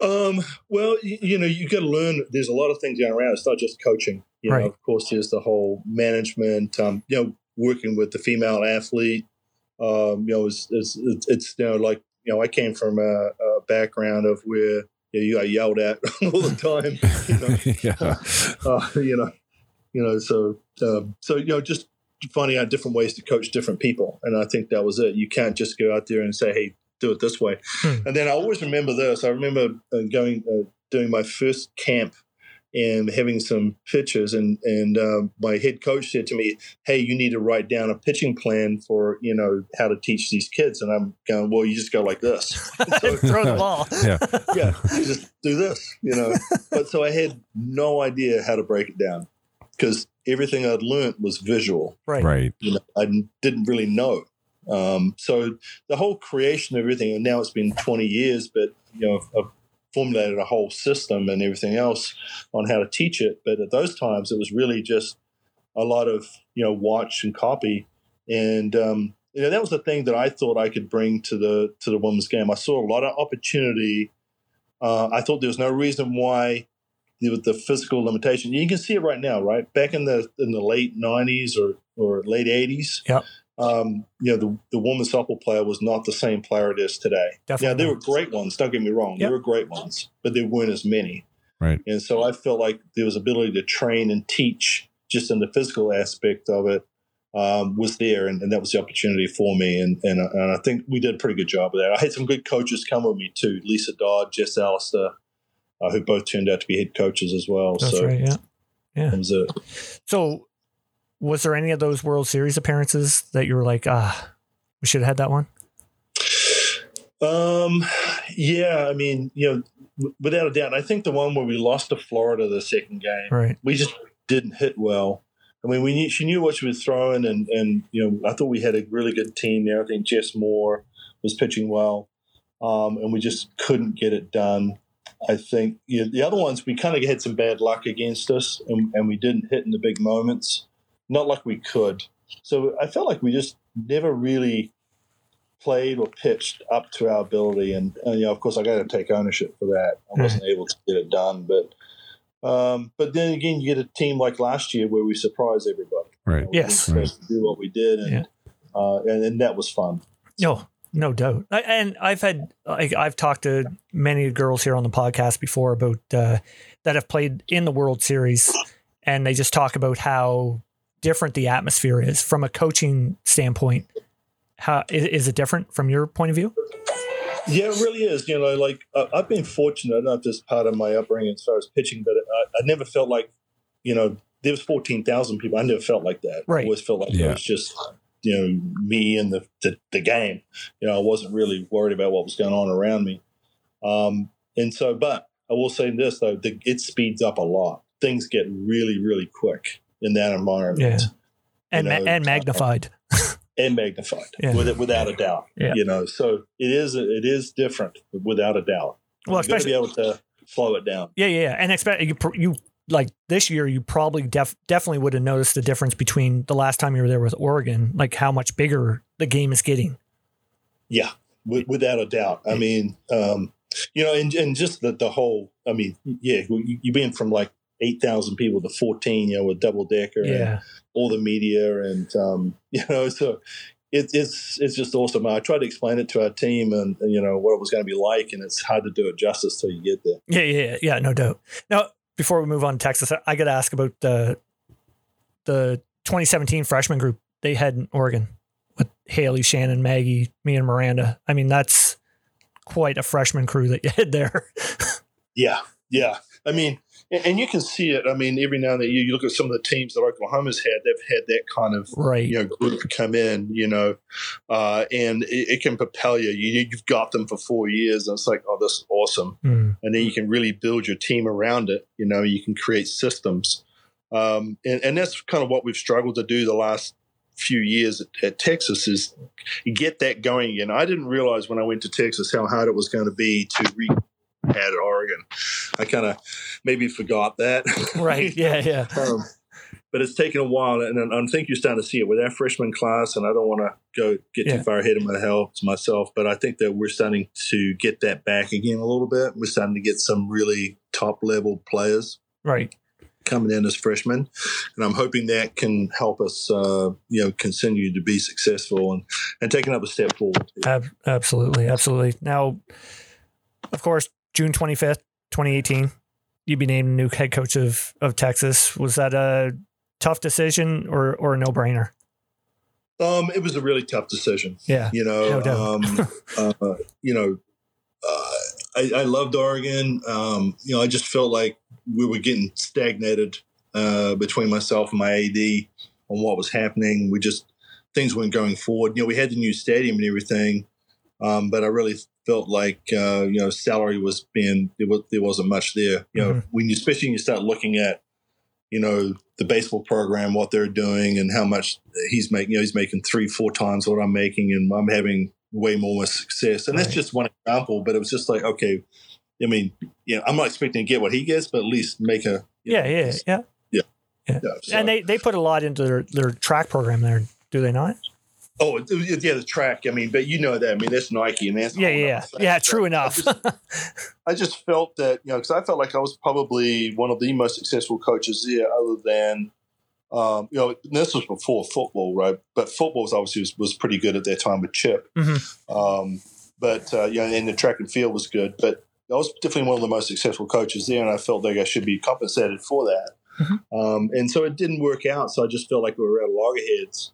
Um, well, you, you know, you got to learn. There's a lot of things going around. It's not just coaching. You Right. know, of course, there's the whole management. Um, you know, working with the female athlete. Um, you know, it's, it's it's it's you know like you know I came from a, a background of where you, know, you got yelled at all the time. You know, yeah. uh, you know, you know, so um, so you know, just finding out different ways to coach different people, and I think that was it. You can't just go out there and say, "Hey, do it this way." Hmm. And then I always remember this. I remember uh, going uh, doing my first camp and having some pitches, and and uh, my head coach said to me, "Hey, you need to write down a pitching plan for you know how to teach these kids." And I'm going, "Well, you just go like this." So- Throw the ball. yeah. yeah, just do this, you know. But so I had no idea how to break it down because everything I'd learned was visual. Right. Right. You know, I didn't really know. Um, so the whole creation of everything, and now it's been 20 years, but you know, I've formulated a whole system and everything else on how to teach it. But at those times, it was really just a lot of you know watch and copy, and um, you know that was the thing that I thought I could bring to the to the women's game. I saw a lot of opportunity. Uh, I thought there was no reason why with the physical limitation. You can see it right now, right? Back in the in the late '90s or or late '80s, Yep. Um, you know, the the women's softball player was not the same player it is today. Definitely. Yeah, there were great ones. Don't get me wrong, Yep. there were great ones, but there weren't as many. Right. And so I felt like there was ability to train and teach just in the physical aspect of it. um, was there, and, and that was the opportunity for me. And, and and I think we did a pretty good job of that. I had some good coaches come with me too, Lisa Dodd, Jess Allister, uh, who both turned out to be head coaches as well. That's so right. Yeah. that was it. So, was there any of those World Series appearances that you were like, ah, we should have had that one? Um, yeah, I mean, you know, w- without a doubt, I think the one where we lost to Florida the second game, Right. we just didn't hit well. I mean, we knew, she knew what she was throwing, and and you know, I thought we had a really good team there. I think Jess Moore was pitching well, um, and we just couldn't get it done. I think you know, the other ones we kind of had some bad luck against us, and, and we didn't hit in the big moments, not like we could. So I felt like we just never really played or pitched up to our ability, and, and you know, of course, I got to take ownership for that. I wasn't able to get it done, but um, but then again, you get a team like last year where we surprised everybody. Right. You know, Yes. weren't to do what we did, and Yeah. uh, and, and that was fun. No, no doubt. I, and I've had, like, I've talked to many girls here on the podcast before about uh, that have played in the World Series, and they just talk about how different the atmosphere is from a coaching standpoint. How is, is it different from your point of view? Yeah, it really is. You know, like uh, I've been fortunate. I don't know if this part of my upbringing as far as pitching, but I, I never felt like, you know, there was fourteen thousand people. I never felt like that. Right. I always felt like Yeah. it was just, you know, me and the, the the game. You know, I wasn't really worried about what was going on around me. Um, and so, but I will say this though, the, it speeds up a lot. Things get really, really quick in that environment. Yeah. And, ma- know, and magnified. and magnified Yeah. with it without a doubt. Yeah. You know, so it is it is different without a doubt. Well, you got to especially be able to slow it down. Yeah, yeah, yeah. and expect you. You like this year, you probably def- definitely would have noticed the difference between the last time you were there with Oregon, like how much bigger the game is getting. Yeah, wi- without a doubt. I mean, um, you know, and, and just the, the whole. I mean, yeah, you, you being from like eight thousand people to fourteen, you know, with double decker and all the media, and um, you know, so. It, it's it's just awesome. I tried to explain it to our team and you know what it was going to be like, and it's hard to do it justice till you get there. yeah, yeah, yeah, yeah. No doubt. Now, before we move on to Texas, I- I got to ask about the the 2017 freshman group they had in Oregon with Haley, Shannon, Maggie, me, and Miranda. I mean, that's quite a freshman crew that you had there. Yeah, yeah. I mean, and, you can see it. I mean, every now and then you, you look at some of the teams that Oklahoma's had; they've had that kind of right. you know group come in, you know, uh, and it, it can propel you. you. You've got them for four years, and it's like, oh, this is awesome. Mm, And then you can really build your team around it. You know, you can create systems, um, and, and that's kind of what we've struggled to do the last few years at, at Texas is get that going again. I didn't realize when I went to Texas how hard it was going to be to re at Oregon. I kind of maybe forgot that. right. Yeah. Yeah. um, but it's taken a while, and I think you're starting to see it with our freshman class. And I don't want to go get Yeah. too far ahead of my help myself, but I think that we're starting to get that back again a little bit. We're starting to get some really top level players Right. coming in as freshmen, and I'm hoping that can help us, uh, you know, continue to be successful and and taking up a step forward. Ab- absolutely, absolutely. Now, of course, June twenty fifth, twenty eighteen, you'd be named new head coach of of Texas. Was that a tough decision or or a no brainer? Um, it was a really tough decision. Yeah, you know, No um, uh, you know, uh, I, I loved Oregon. Um, you know, I just felt like we were getting stagnated uh, between myself and my AD on what was happening. We just things weren't going forward. You know, we had the new stadium and everything, um, but I really felt like uh, you know salary was being there, was, there wasn't much there. You know, when you especially when you start looking at you know the baseball program, what they're doing, and how much he's making. You know, he's making three, four times what I'm making, and I'm having way more success. And that's just one example, but it was just like, okay, I mean, you know, I'm not expecting to get what he gets, but at least make a yeah, know, yeah, yeah. yeah, so- And they they put a lot into their their track program there, do they not? Oh it- it- yeah, the track. I mean, but you know that. I mean, that's Nike, and that's Yeah, yeah, yeah. thing. Yeah, So true I enough. just- I just felt that you know because I felt like I was probably one of the most successful coaches there, other than um, you know this was before football, right? But football was obviously was, was pretty good at that time with Chip. Mhm. Um, but uh, you know, and the track and field was good. But I was definitely one of the most successful coaches there, and I felt like I should be compensated for that. Mhm. Um, and so it didn't work out. So I just felt like we were at loggerheads.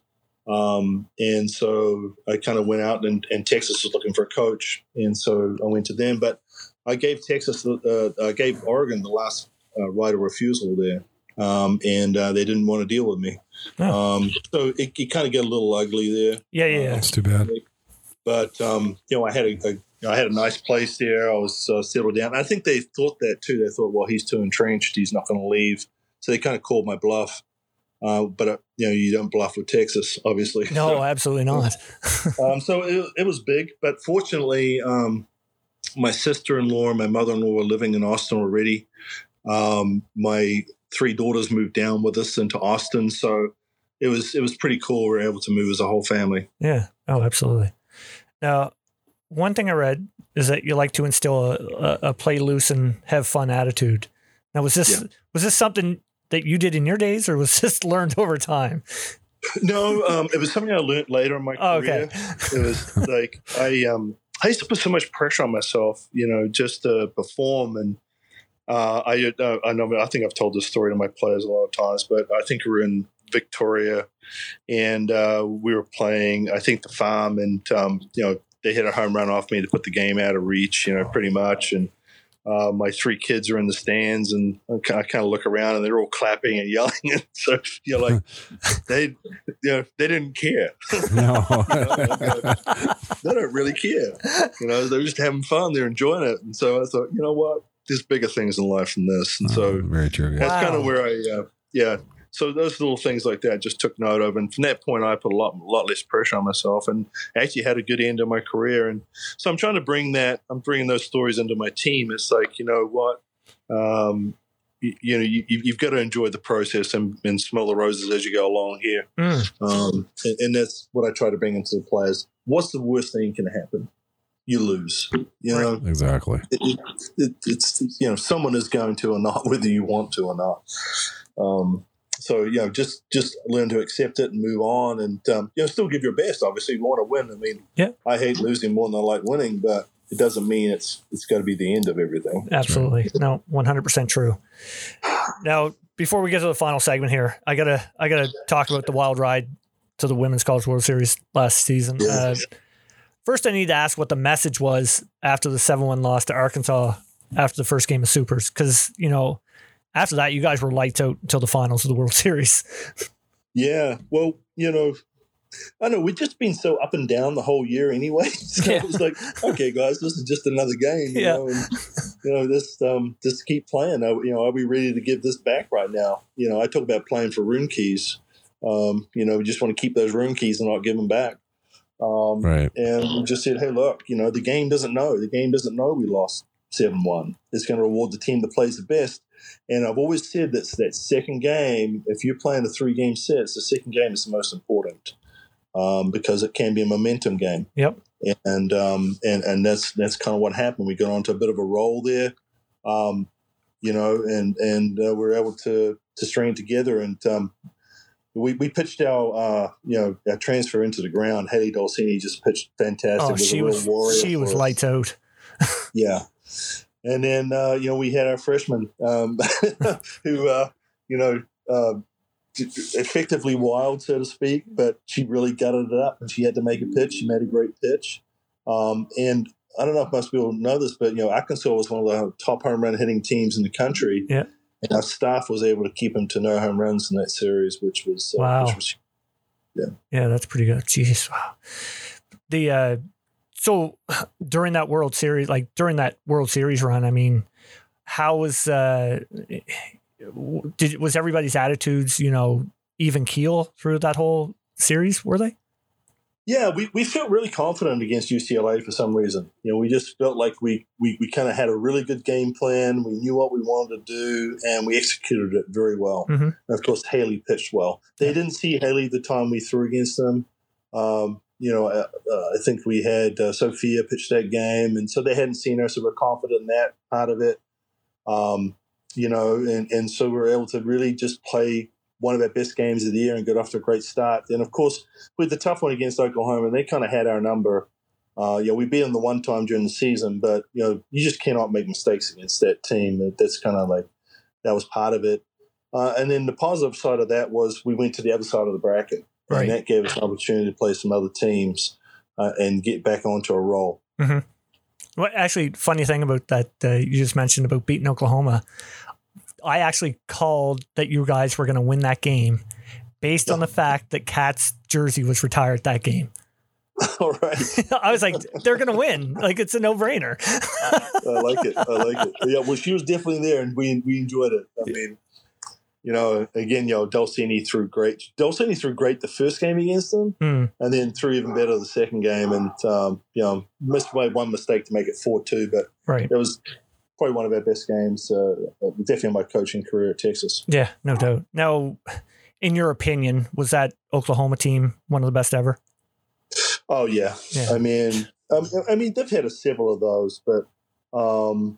Um, and so I kind of went out and, and Texas was looking for a coach, and so I went to them. But I gave Texas, uh, I gave Oregon the last uh, right of refusal there, um, and uh, they didn't want to deal with me. Oh. Um, so it, it kind of got a little ugly there. Yeah, yeah, yeah. That's too bad. But um, you know, I had a, a I had a nice place there. I was uh, settled down. I think they thought that too. They thought, well, he's too entrenched. He's not going to leave. So they kind of called my bluff. Uh, but uh, you know, you don't bluff with Texas, obviously. No, absolutely not. um, so it, it was big, but fortunately, um, my sister-in-law and my mother-in-law were living in Austin already. Um, my three daughters moved down with us into Austin, so it was it was pretty cool. We were able to move as a whole family. Yeah. Oh, absolutely. Now, one thing I read is that you like to instill a, a, a play loose and have fun attitude. Now, was this Yeah. was this something that you did in your days, or was this learned over time? No, um, it was something I learned later in my Oh, career. okay. It was like I um I used to put so much pressure on myself, you know, just to perform and. Uh, I uh, I know I think I've told this story to my players a lot of times, but I think we were in Victoria, and uh, we were playing. I think the farm, and um, you know they hit a home run off me to put the game out of reach, you know, pretty much. And uh, my three kids are in the stands, and I kind of look around, and they're all clapping and yelling, and so you know, like they, you know, they didn't care. No. they don't really care. You know, they're just having fun. They're enjoying it. And so I thought, you know what? There's bigger things in life than this. And so very true. Yeah. that's kind of where I, uh, yeah. So those little things like that I just took note of, and from that point, I put a lot, lot less pressure on myself, and actually had a good end of my career. And so I'm trying to bring that, I'm bringing those stories into my team. It's like, you know what, um, you, you know, you, you've got to enjoy the process and, and smell the roses as you go along here. Mm, Um, and, and that's what I try to bring into the players. What's the worst thing can happen? You lose. You know, Exactly. it, it, it's you know someone is going to or not, whether you want to or not. Um, so you know, just just learn to accept it and move on, and um, you know, still give your best. Obviously, you want to win. I mean, Yeah. I hate losing more than I like winning, but it doesn't mean it's it's got to be the end of everything. absolutely. No, one hundred percent true. Now, before we get to the final segment here, I gotta I gotta talk about the wild ride to the Women's College World Series last season. Yeah. Uh, first, I need to ask what the message was after the seven one loss to Arkansas after the first game of Supers, because you know after that you guys were lights out until the finals of the World Series. Yeah. Well, you know, I know we've just been so up and down the whole year anyway. So Yeah. it was like, okay, guys, this is just another game. You Yeah. know, and you know, just um, just keep playing. Are, you know, are we ready to give this back right now? You know, I talk about playing for room keys. Um, you know, we just want to keep those room keys and not give them back. Um, Right. and we just said, hey, look, you know, the game doesn't know. The game doesn't know we lost 7 1. It's going to reward the team that plays the best. And I've always said that that second game, if you're playing a three game set, the second game is the most important um, because it can be a momentum game. Yep. And um, and and that's that's kind of what happened. We got onto a bit of a roll there, um, you know, and and uh, we are able to to string together. And um, we, we pitched our uh, you know our transfer into the ground. Hailey Dolcini just pitched fantastic. Oh, was she was she was lights out. Yeah. And then, uh, you know, we had our freshman um, who, uh, you know, uh, effectively wild, so to speak, but she really gutted it up and she had to make a pitch. She made a great pitch. Um, and I don't know if most people know this, but, you know, Arkansas was one of the top home run hitting teams in the country. Yeah. And our staff was able to keep them to no home runs in that series, which was, uh, Wow. which was yeah. Yeah, that's pretty good. Jeez, wow. The uh, so during that World Series, like during that World Series run, I mean, how was uh, did was everybody's attitudes, you know, even keel through that whole series? Were they? Yeah, we, we felt really confident against UCLA for some reason. You know, we just felt like we, we, we kind of had a really good game plan. We knew what we wanted to do, and we executed it very well. Mhm. And of course, Hailey pitched well. They didn't see Hailey the time we threw against them. Um, you know, uh, uh, I think we had uh, Sophia pitch that game, and so they hadn't seen her, so we're confident in that part of it. Um, you know, and, and so we were able to really just play one of our best games of the year and get off to a great start. And of course, with the tough one against Oklahoma, they kind of had our number. Uh, you know, we beat them the one time during the season, but you know, you just cannot make mistakes against that team. That's kind of like that was part of it. Uh, and then the positive side of that was we went to the other side of the bracket, Right. and that gave us an opportunity to play some other teams uh, and get back onto a roll. Well, actually, funny thing about that uh, you just mentioned about beating Oklahoma. I actually called that you guys were going to win that game based on the fact that Cat's jersey was retired that game. All right, I was like, they're going to win. Like it's a no brainer. I like it. I like it. Yeah, well, she was definitely there, and we we enjoyed it. I mean, you know, again, you know, Dolcini threw great. Dolcini threw great the first game against them, Hmm. and then threw even better the second game, and um, you know, missed by one mistake to make it four two, but Right. it was probably one of our best games. Uh, definitely my coaching career at Texas. Yeah, no doubt. Now, in your opinion, was that Oklahoma team one of the best ever? Oh yeah, Yeah. I mean, um, I mean, they've had a several of those, but um,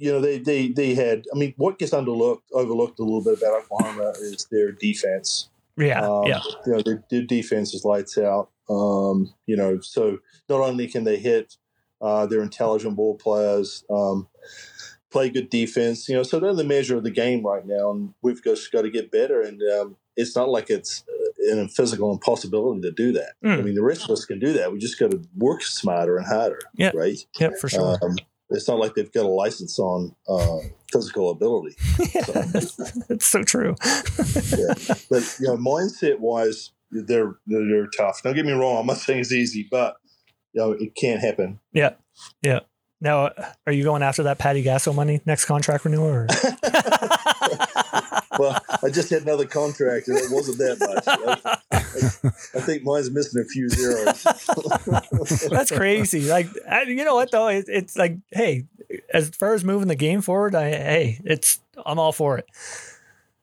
you know, they, they they had. I mean, what gets underlooked, overlooked a little bit about Oklahoma is their defense. Yeah, Um, yeah, You know, their, their defense is lights out. Um, you know, so not only can they hit, uh, they're intelligent ball players. Um, play good defense. You know, so they're the measure of the game right now, and we've just got to get better. And um, it's not like it's uh, a physical impossibility to do that. I Mm. mean, the rest of us can do that. We just got to work smarter and harder. Yeah. Right. yeah, for sure. It's not like they've got a license on uh, physical ability. it's so true. yeah. But you know, mindset wise, they're, they're they're tough. Don't get me wrong. I'm not saying it's easy, but you know, it can't happen. Yeah. Yeah. Now, are you going after that Patty Gasso money next contract renewal? Or? Well, I just had another contract, and it wasn't that much. I, I think mine's missing a few zeros. That's crazy. Like, I, you know what though? It, it's like, hey, as far as moving the game forward, I hey, it's I'm all for it.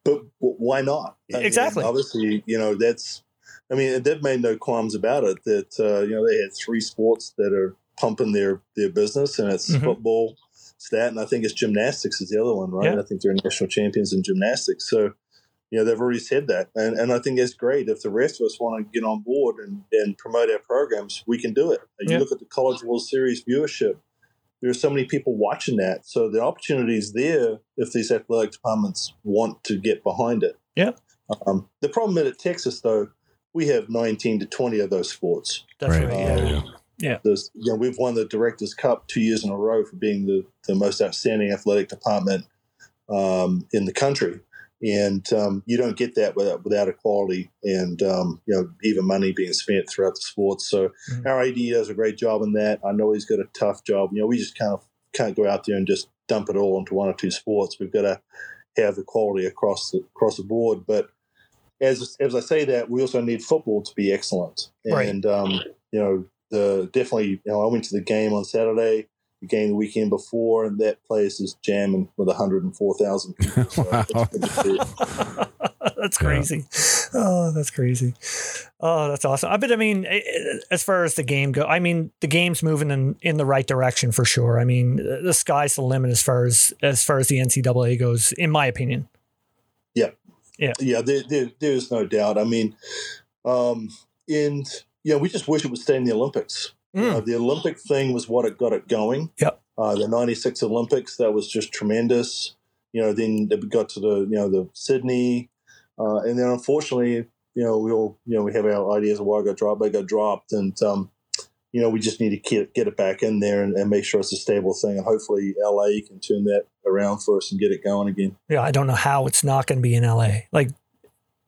but why not? I mean, Exactly. obviously, you know that's. I mean, they've made no qualms about it. That uh, you know they had three sports that are pumping their their business, and it's Mhm. football, stat, and I think it's gymnastics is the other one, right? Yeah. I think they're national champions in gymnastics. So, you know, they've already said that, and and I think that's great. If the rest of us want to get on board and and promote our programs, we can do it. And Yeah. You look at the College World Series viewership. There are so many people watching that, so the opportunity is there if these athletic departments want to get behind it. Yeah. Um, the problem is at Texas, though, we have 19 to 20 of those sports. That's Right. right. Yeah. There's, you know, we've won the Directors Cup two years in a row for being the, the most outstanding athletic department um, in the country. And um, you don't get that without without equality and um, you know even money being spent throughout the sports. So Mhm. our AD does a great job in that. I know he's got a tough job. You know, we just kind of can't go out there and just dump it all into one or two sports. We've got to have equality across the across the board. But as as I say that, we also need football to be excellent. Right. And um, you know, the definitely, you know, I went to the game on Saturday, the game the weekend before, and that place is jamming with 104,000 people. So Wow. it's good to see. that's crazy. Oh, that's crazy. Oh, that's awesome. I- But I mean, eh, eh, as far as the game go, I mean, the game's moving in, in the right direction for sure. I mean, the sky's the limit as far as as far as the NCAA goes, in my opinion. yeah, there, there, there's no doubt. I mean, um, and you know, we just wish it would stay in the Olympics. You Mm. know, the Olympic thing was what it got it going. Yep. Uh, the '96 Olympics that was just tremendous. You know, then we got to the you know the Sydney, uh, and then unfortunately, you know, we all you know we have our ideas of why it got dropped, but it got dropped, and um, you know we just need to get get it back in there and, and make sure it's a stable thing, and hopefully LA can turn that around for us and get it going again. Yeah, I don't know how it's not going to be in LA. Like,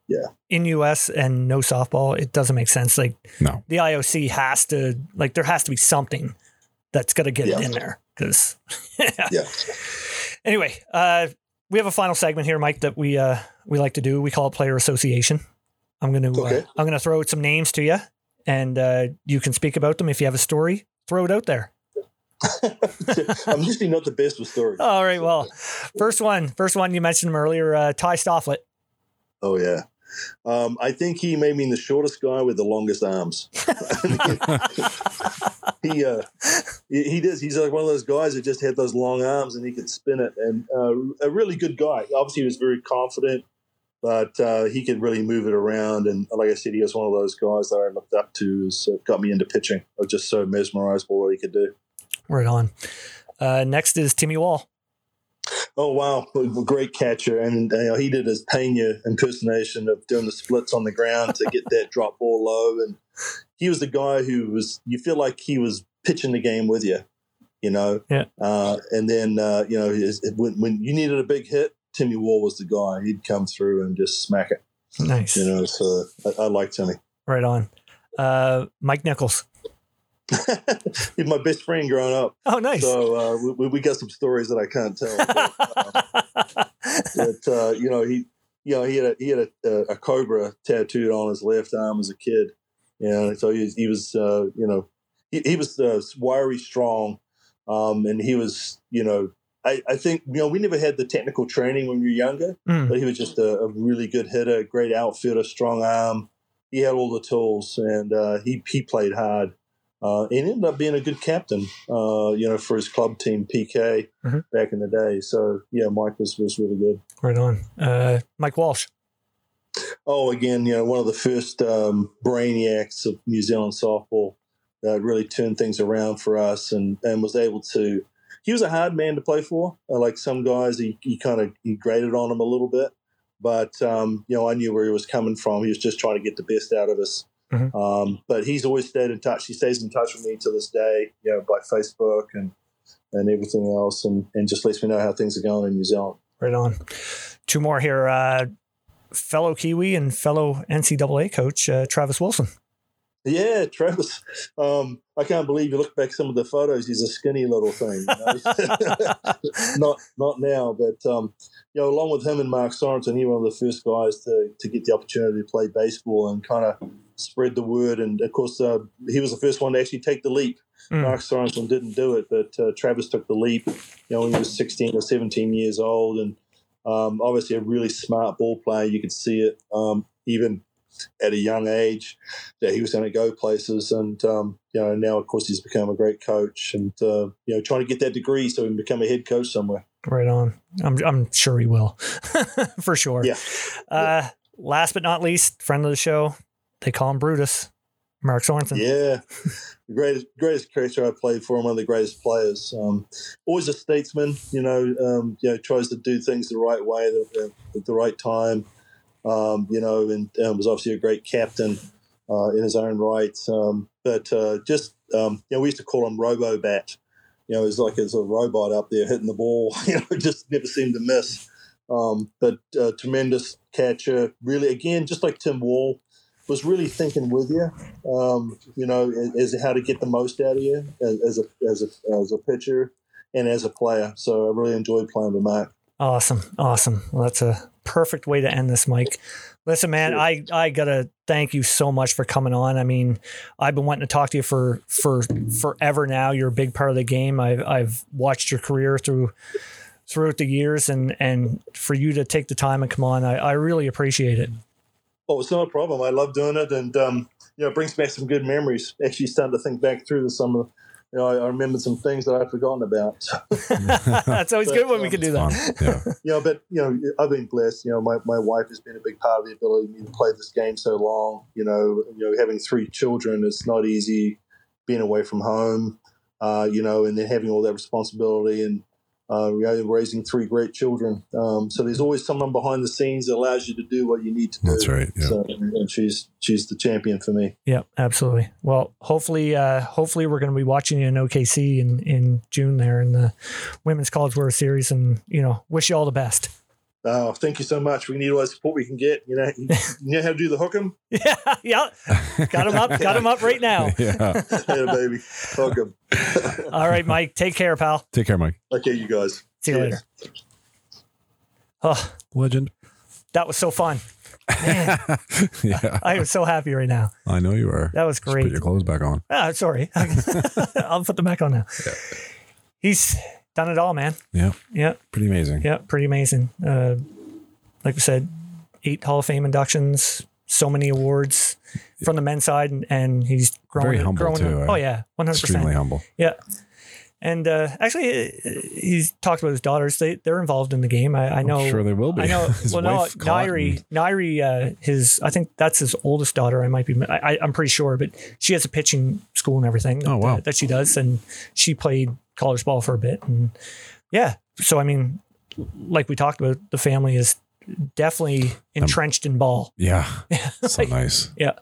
Yeah. in US and no softball, it doesn't make sense. Like, No. the IOC has to like there has to be something that's going to get it Yeah. in there because Yeah. anyway uh we have a final segment here mike that we uh we like to do we call it player association i'm gonna uh, i'm gonna throw out some names to you and uh you can speak about them if you have a story throw it out there I'm usually not the best with stories. all right well first one first one you mentioned him earlier uh ty stofflet Oh yeah. Um, I think he may mean the shortest guy with the longest arms. he uh, he, he does. He's like one of those guys that just had those long arms and he could spin it. And uh, a really good guy. Obviously, he was very confident, but uh, he could really move it around. And like I said, he was one of those guys that I looked up to. Uh, got me into pitching. I was just so mesmerized by what he could do. right on uh next is timmy wall Oh wow, a great catcher, and you know, he did his Pena impersonation of doing the splits on the ground to get that drop ball low, and he was the guy who was. You feel like he was pitching the game with you, you know. Yeah. Uh, and then uh, you know his, when when you needed a big hit, Timmy Wall was the guy. He'd come through and just smack it, Nice. you know. So I, I like Timmy. Right on. Uh, Mike Nichols. He's my best friend growing up. Oh, nice. So uh, we, we got some stories that I can't tell. But, um, uh, you know he you know he had a, he had a, a cobra tattooed on his left arm as a kid. Know, so he was, he was uh, you know he, he was uh, wiry, strong, um, and he was you know I, I think you know we never had the technical training when we were younger, Mm, but he was just a, a really good hitter, great outfielder, strong arm. He had all the tools, and uh, he he played hard. Uh, and ended up being a good captain, uh, you know, for his club team PK Mhm. back in the day. So yeah, Mike was, was really good. right on. Uh, Mike Walsh. Oh, again, you know, one of the first um, brainiacs of New Zealand softball that really turned things around for us and, and was able to. He was a hard man to play for. Uh, like some guys, he, he kind of he graded on him a little bit, but um, you know, I knew where he was coming from. He was just trying to get the best out of us. Mhm. Um, but he's always stayed in touch. He stays in touch with me to this day, you know, by Facebook and and everything else, and, and just lets me know how things are going in New Zealand. Right on. Two more here. Uh, fellow Kiwi and fellow NCAA coach uh, Travis Wilson. Yeah, Travis. Um, I can't believe you look back some of the photos. He's a skinny little thing. You know? not not now, but um, you know, along with him and Mark Sorensen, he was one of the first guys to to get the opportunity to play baseball and kind of spread the word. And of course, uh, he was the first one to actually take the leap. Mm. Mark Sorensen didn't do it, but uh, Travis took the leap. You know, when he was sixteen or seventeen years old, and um, obviously a really smart ball player. You could see it um, even at a young age that he was going to go places. And um, you know, now of course he's become a great coach, and uh, you know, trying to get that degree so he can become a head coach somewhere. Right on. I'm, I'm sure he will, for sure. Yeah. Uh, last but not least, friend of the show. They call him Brutus. Mark Sorensen. Yeah, the greatest greatest character I played for, him, one of the greatest players. Um, always a statesman, you know. Um, you know, tries to do things the right way, the, the, at the right time. Um, you know, and um, was obviously a great captain uh, in his own right. Um, but uh, just um, you know, we used to call him Robo Bat. You know, he's like as a robot up there hitting the ball. You know, just never seemed to miss. Um, but uh, tremendous catcher, really. Again, just like Tim Wall, was really thinking with you um, you know, as, as how to get the most out of you as, as a as a as a pitcher and as a player. So I really enjoyed playing with Mark. Awesome. Awesome. Well, that's a perfect way to end this, Mike. Listen, man, I, I gotta thank you so much for coming on. I mean, I've been wanting to talk to you for for forever now. You're a big part of the game. I've I've watched your career through throughout the years and and for you to take the time and come on, I, I really appreciate it. Oh, it's not a problem. I love doing it, and um, you know, it brings back some good memories. Actually, starting to think back through the some of. You know, I, I remembered some things that I'd forgotten about. That's always good when we can do that. Yeah. you know, but you know, I've been blessed. You know, my, my wife has been a big part of the ability for me to play this game so long. You know, you know, having three children is not easy. Being away from home, uh, you know, and then having all that responsibility and uh, you know, raising three great children. Um, so there's always someone behind the scenes that allows you to do what you need to do. That's right. Yeah. So, and she's she's the champion for me. Yeah, absolutely. Well, hopefully, uh, hopefully we're going to be watching you in OKC in, in June there in the Women's College World Series, and you know, wish you all the best. Oh, thank you so much. We need all the support we can get. You know, you know how to do the hook 'em? Yeah, yeah, got him up, got him up right now. yeah. yeah, baby. Hook 'em. All right, Mike, take care, pal. Take care, Mike. Okay, you guys. See you Yeah. later. Oh, Legend. that was so fun. Man, yeah. I am so happy right now. I know you are. That was Just put your clothes back on. Ah, sorry, I'll put them back on now. He's done it all, man. Yeah. Yeah, Pretty amazing. Yeah, pretty amazing. Uh, like we said, eight Hall of Fame inductions, so many awards from the men's side, and, and he's growing. Very humble, growing too? Oh yeah, one hundred percent. Extremely humble. Yeah, and uh, actually, uh, he's talked about his daughters. They they're involved in the game. I, I know. I'm sure they will be. I know. Well, no, Nairi, Nairi, uh, his I think that's his oldest daughter. I might be. I, I'm pretty sure, but she has a pitching school and everything. Oh, wow. that, that she does, and she played college ball for a bit, and yeah. So I mean, like we talked about, the family is definitely entrenched in ball. Yeah. So Like, nice. Yeah.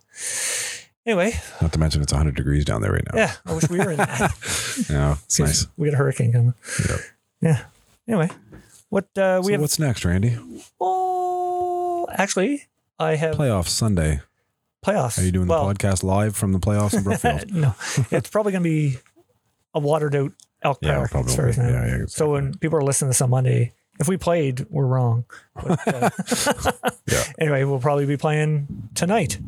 Anyway, Not to mention it's 100 degrees down there right now. yeah, I wish we were in that. Yeah. It's nice. We got a hurricane coming. Yep. Yeah. Anyway, what uh, we So have? what's next, Randy? Oh, actually, I have Playoffs Sunday. playoffs. Are you doing well, the podcast live from the playoffs in Brookfield? no, it's probably going to be a watered out elk Yeah, probably. as far as I know. Yeah, yeah, So when people are listening to this on Monday, if we played, we're wrong. But, uh, Yeah. Anyway, we'll probably be playing tonight,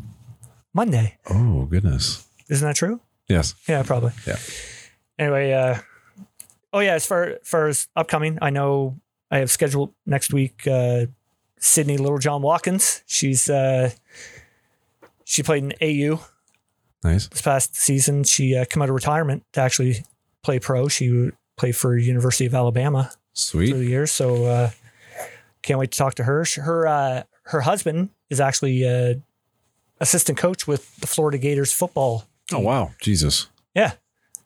Monday. Oh, goodness. Isn't that true? Yes. Yeah, probably. Yeah. Anyway, uh, oh yeah, as far far as upcoming, I know I have scheduled next week. Uh, Sydney Littlejohn Watkins. She's uh, she played in AU Nice. this past season. She uh, come out of retirement to actually play pro. She played for University of Alabama through Sweet. the years. So uh, can't wait to talk to her. Her uh, her husband is actually uh, assistant coach with the Florida Gators football. Oh, wow. Jesus. Yeah.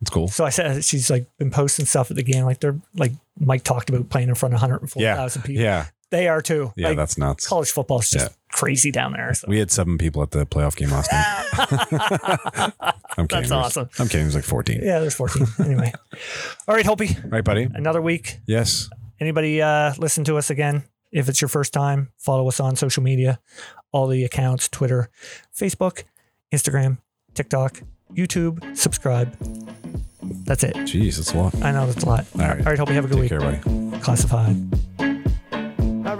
That's cool. So I said she's like been posting stuff at the game. Like they're like Mike talked about playing in front of 104,000 Yeah. people. Yeah. They are too. Yeah. Like, that's nuts. college football is just Yeah. crazy down there. So. We had seven people at the playoff game last night. I'm kidding. That's awesome. I'm kidding. It was like 14. yeah, there's 14. anyway. All right, Hopey, Right, buddy? another week. Yes. Anybody uh, listen to us again? If it's your first time, follow us on social media, all the accounts Twitter, Facebook, Instagram, TikTok, YouTube, subscribe. That's it. Jeez, that's a lot. I know that's a lot. All right. All right, Hope you have a good Take week. care, buddy. Classified.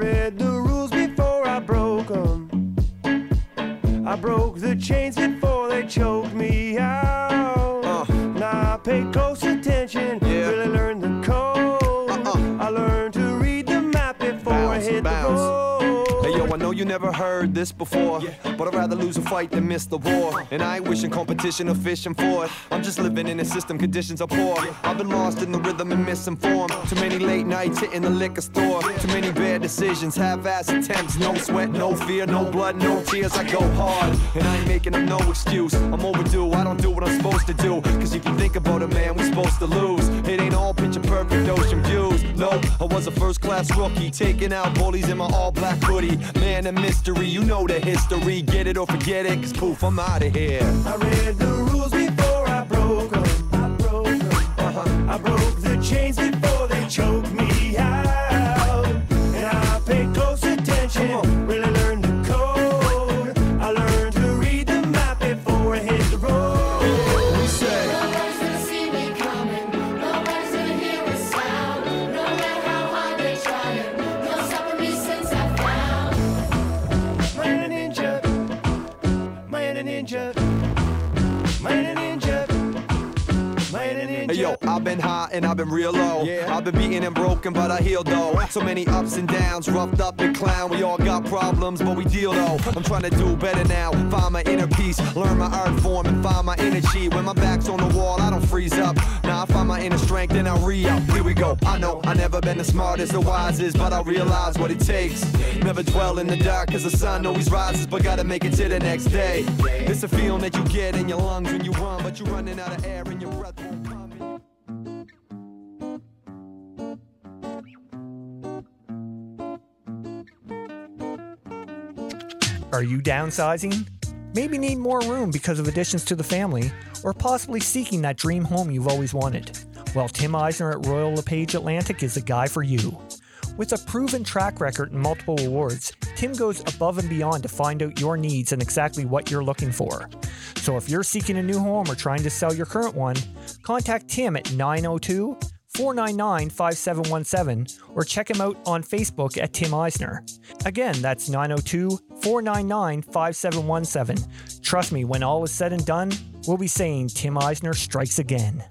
I read the rules before I broke them. I broke the chains before they choked me out. Now I pay close attention, yeah. really learned the code. Uh -uh. I learned to read the map before I Bounce, hit bounce. the road. Hey yo, I know you never heard this before, but I'd rather lose a fight than miss the war. And I ain't wishing competition or fishing for it. I'm just living in a system, conditions are poor. I've been lost in the rhythm and misinformed. Too many late nights hitting the liquor store. Too many bad decisions, half-ass attempts. No sweat, no fear, no blood, no tears. I go hard, and I ain't making up no excuse. I'm overdue, I don't do what I'm supposed to do. Cause if you think about it, man, we're supposed to lose. It ain't all picture perfect ocean views. No, I was a first class rookie, taking out bullies in my all black hoodie. Man, a mystery, you know the history. Get it or forget it, cause poof, I'm out of here. I read the rules before I broke them. I broke 'em. Uh-huh. I broke the chains before they choked I've been high and I've been real low. I've been beaten and broken, but I healed though. So many ups and downs, roughed up and clown. We all got problems, but we deal though. I'm trying to do better now, find my inner peace, learn my art form and find my energy. When my back's on the wall, I don't freeze up. Now I find my inner strength and I re up. Here we go. I know I never been the smartest or wisest, but I realize what it takes. Never dwell in the dark, cause the sun always rises, but gotta make it to the next day. It's a feeling that you get in your lungs when you run, but you're running out of air and your breath Are you downsizing? Maybe need more room because of additions to the family, or possibly seeking that dream home you've always wanted. Well, Tim Eisner at Royal LePage Atlantic is the guy for you. With a proven track record and multiple awards, Tim goes above and beyond to find out your needs and exactly what you're looking for. So if you're seeking a new home or trying to sell your current one, contact Tim at 902 499 5717 or check him out on Facebook at Tim Eisner. Again, that's 902 499 5717. Trust me, when all is said and done, we'll be saying Tim Eisner strikes again.